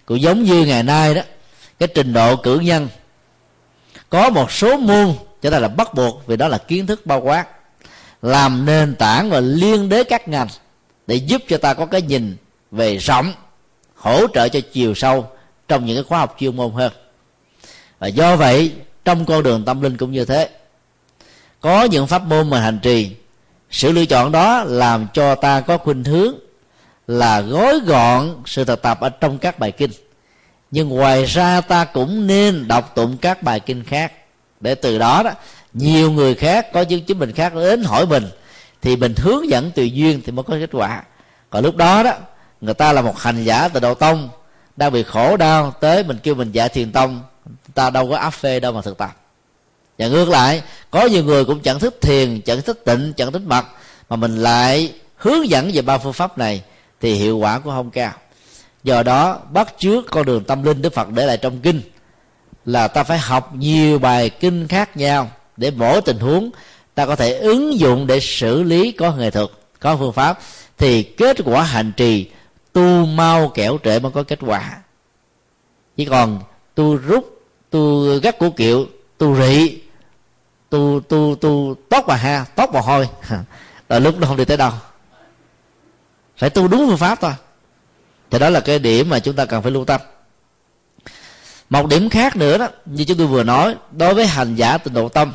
A: cũng giống như ngày nay đó, cái trình độ cử nhân, có một số môn, cho ta là bắt buộc, vì đó là kiến thức bao quát, làm nền tảng và liên đới các ngành để giúp cho ta có cái nhìn về rộng, hỗ trợ cho chiều sâu trong những cái khóa học chuyên môn hơn. Và do vậy, trong con đường tâm linh cũng như thế. Có những pháp môn mà hành trì, sự lựa chọn đó làm cho ta có khuynh hướng là gói gọn sự thực tập ở trong các bài kinh. Nhưng ngoài ra ta cũng nên đọc tụng các bài kinh khác. Để từ đó đó, nhiều người khác, có những chứng mình khác đến hỏi mình, thì mình hướng dẫn tùy duyên thì mới có kết quả. Còn lúc đó đó, người ta là một hành giả từ đầu tông, đang bị khổ đau, tới mình kêu mình dạy thiền tông, ta đâu có áp phê đâu mà thực tập. Và ngược lại, có nhiều người cũng chẳng thích thiền, chẳng thích tịnh, chẳng thích mật mà mình lại hướng dẫn về ba phương pháp này thì hiệu quả cũng không cao. Do đó, bắt trước con đường tâm linh đức phật để lại trong kinh là ta phải học nhiều bài kinh khác nhau để mỗi tình huống. Ta có thể ứng dụng để xử lý có nghệ thuật, có phương pháp. Thì kết quả hành trì, tu mau kẻo trễ mới có kết quả. Chỉ còn tu rút, tu gắt của kiệu, tu rị, tu tu tu tốt mà ha tốt mà hôi. Là lúc đó không đi tới đâu phải tu đúng phương pháp thôi. Thì đó là cái điểm mà chúng ta cần phải lưu tâm. Một điểm khác nữa đó, như chúng tôi vừa nói, đối với hành giả tịnh độ tâm,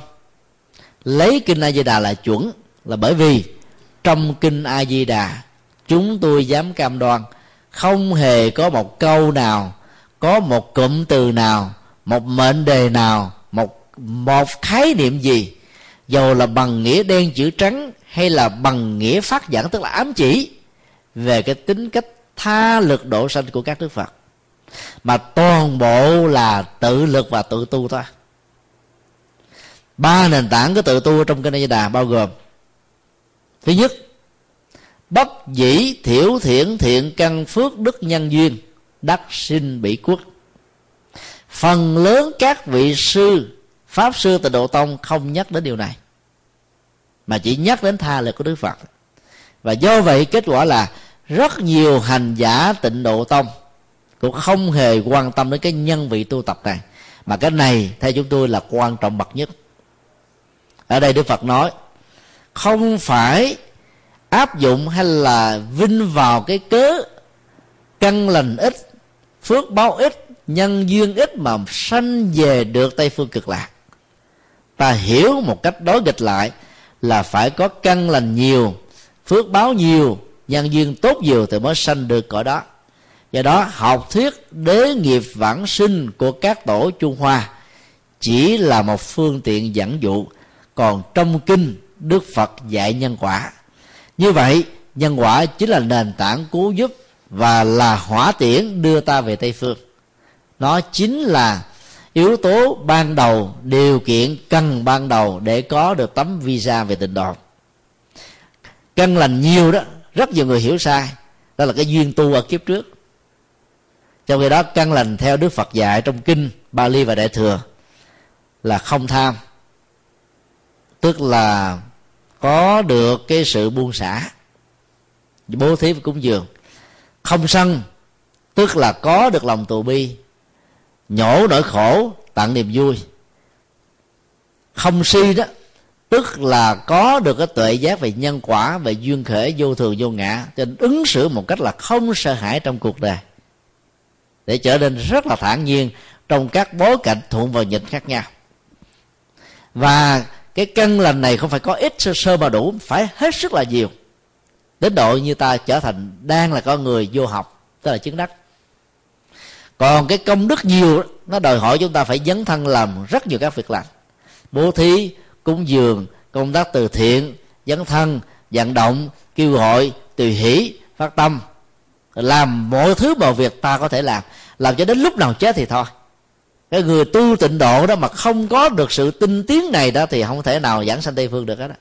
A: lấy kinh a di đà là chuẩn, là bởi vì trong kinh a di đà chúng tôi dám cam đoan không hề có một câu nào, có một cụm từ nào, một mệnh đề nào, một một khái niệm gì, dầu là bằng nghĩa đen chữ trắng hay là bằng nghĩa phát giảng tức là ám chỉ về cái tính cách tha lực độ sanh của các đức phật. Mà toàn bộ là tự lực và tự tu thôi. Ba nền tảng của tự tu trong kinh A Di Đà bao gồm, thứ nhất, bất dĩ thiểu thiện thiện căn phước đức nhân duyên, đắc sinh bị quốc phần lớn các vị sư, pháp sư từ độ tông không nhắc đến điều này, mà chỉ nhắc đến tha lực của đức phật. Và do vậy kết quả là rất nhiều hành giả tịnh độ tông cũng không hề quan tâm đến cái nhân vị tu tập này. Mà cái này, theo chúng tôi là quan trọng bậc nhất. Ở đây đức phật nói, không phải áp dụng hay là vinh vào cái cớ căn lành ít, phước báo ít, nhân duyên ít mà sanh về được tây phương cực lạc. Ta hiểu một cách đối nghịch lại là phải có căn lành nhiều, phước báo nhiều nhân duyên tốt nhiều thì mới sanh được cõi đó. Do đó, học thuyết đế nghiệp vãng sinh của các tổ trung hoa chỉ là một phương tiện dẫn dụ, còn trong kinh, đức phật dạy nhân quả. Như vậy, nhân quả chính là nền tảng cứu giúp và là hỏa tiễn đưa ta về tây phương. Nó chính là yếu tố ban đầu, điều kiện cần ban đầu để có được tấm visa về tịnh độ căn lành nhiều đó rất nhiều người hiểu sai. Đó là cái duyên tu ở kiếp trước. Trong khi đó, căn lành theo đức phật dạy trong kinh bali và đại thừa là không tham. Tức là có được cái sự buông xả, bố thí và cúng dường. Không sân, tức là có được lòng từ bi, nhổ nỗi khổ, tặng niềm vui. Không si đó tức là có được cái tuệ giác về nhân quả, về duyên khởi, vô thường, vô ngã, cho nên ứng xử một cách là không sợ hãi trong cuộc đời. Để trở nên rất là thản nhiên trong các bối cảnh thuận và nghịch khác nhau. Và cái căn lành này không phải có ít, sơ sơ mà đủ, phải hết sức là nhiều. Đến độ như ta trở thành đang là con người vô học, tức là chứng đắc. Còn cái công đức nhiều, nó đòi hỏi chúng ta phải dấn thân làm rất nhiều các việc lành. Bố thí cúng dường, công tác từ thiện, dấn thân, vận động, kêu gọi, tùy hỷ, phát tâm. Làm mọi thứ mọi việc ta có thể làm. Làm cho đến lúc nào chết thì thôi. Cái người tu tịnh độ đó mà không có được sự tinh tiến này đó thì không thể nào giảng sanh tây phương được hết đó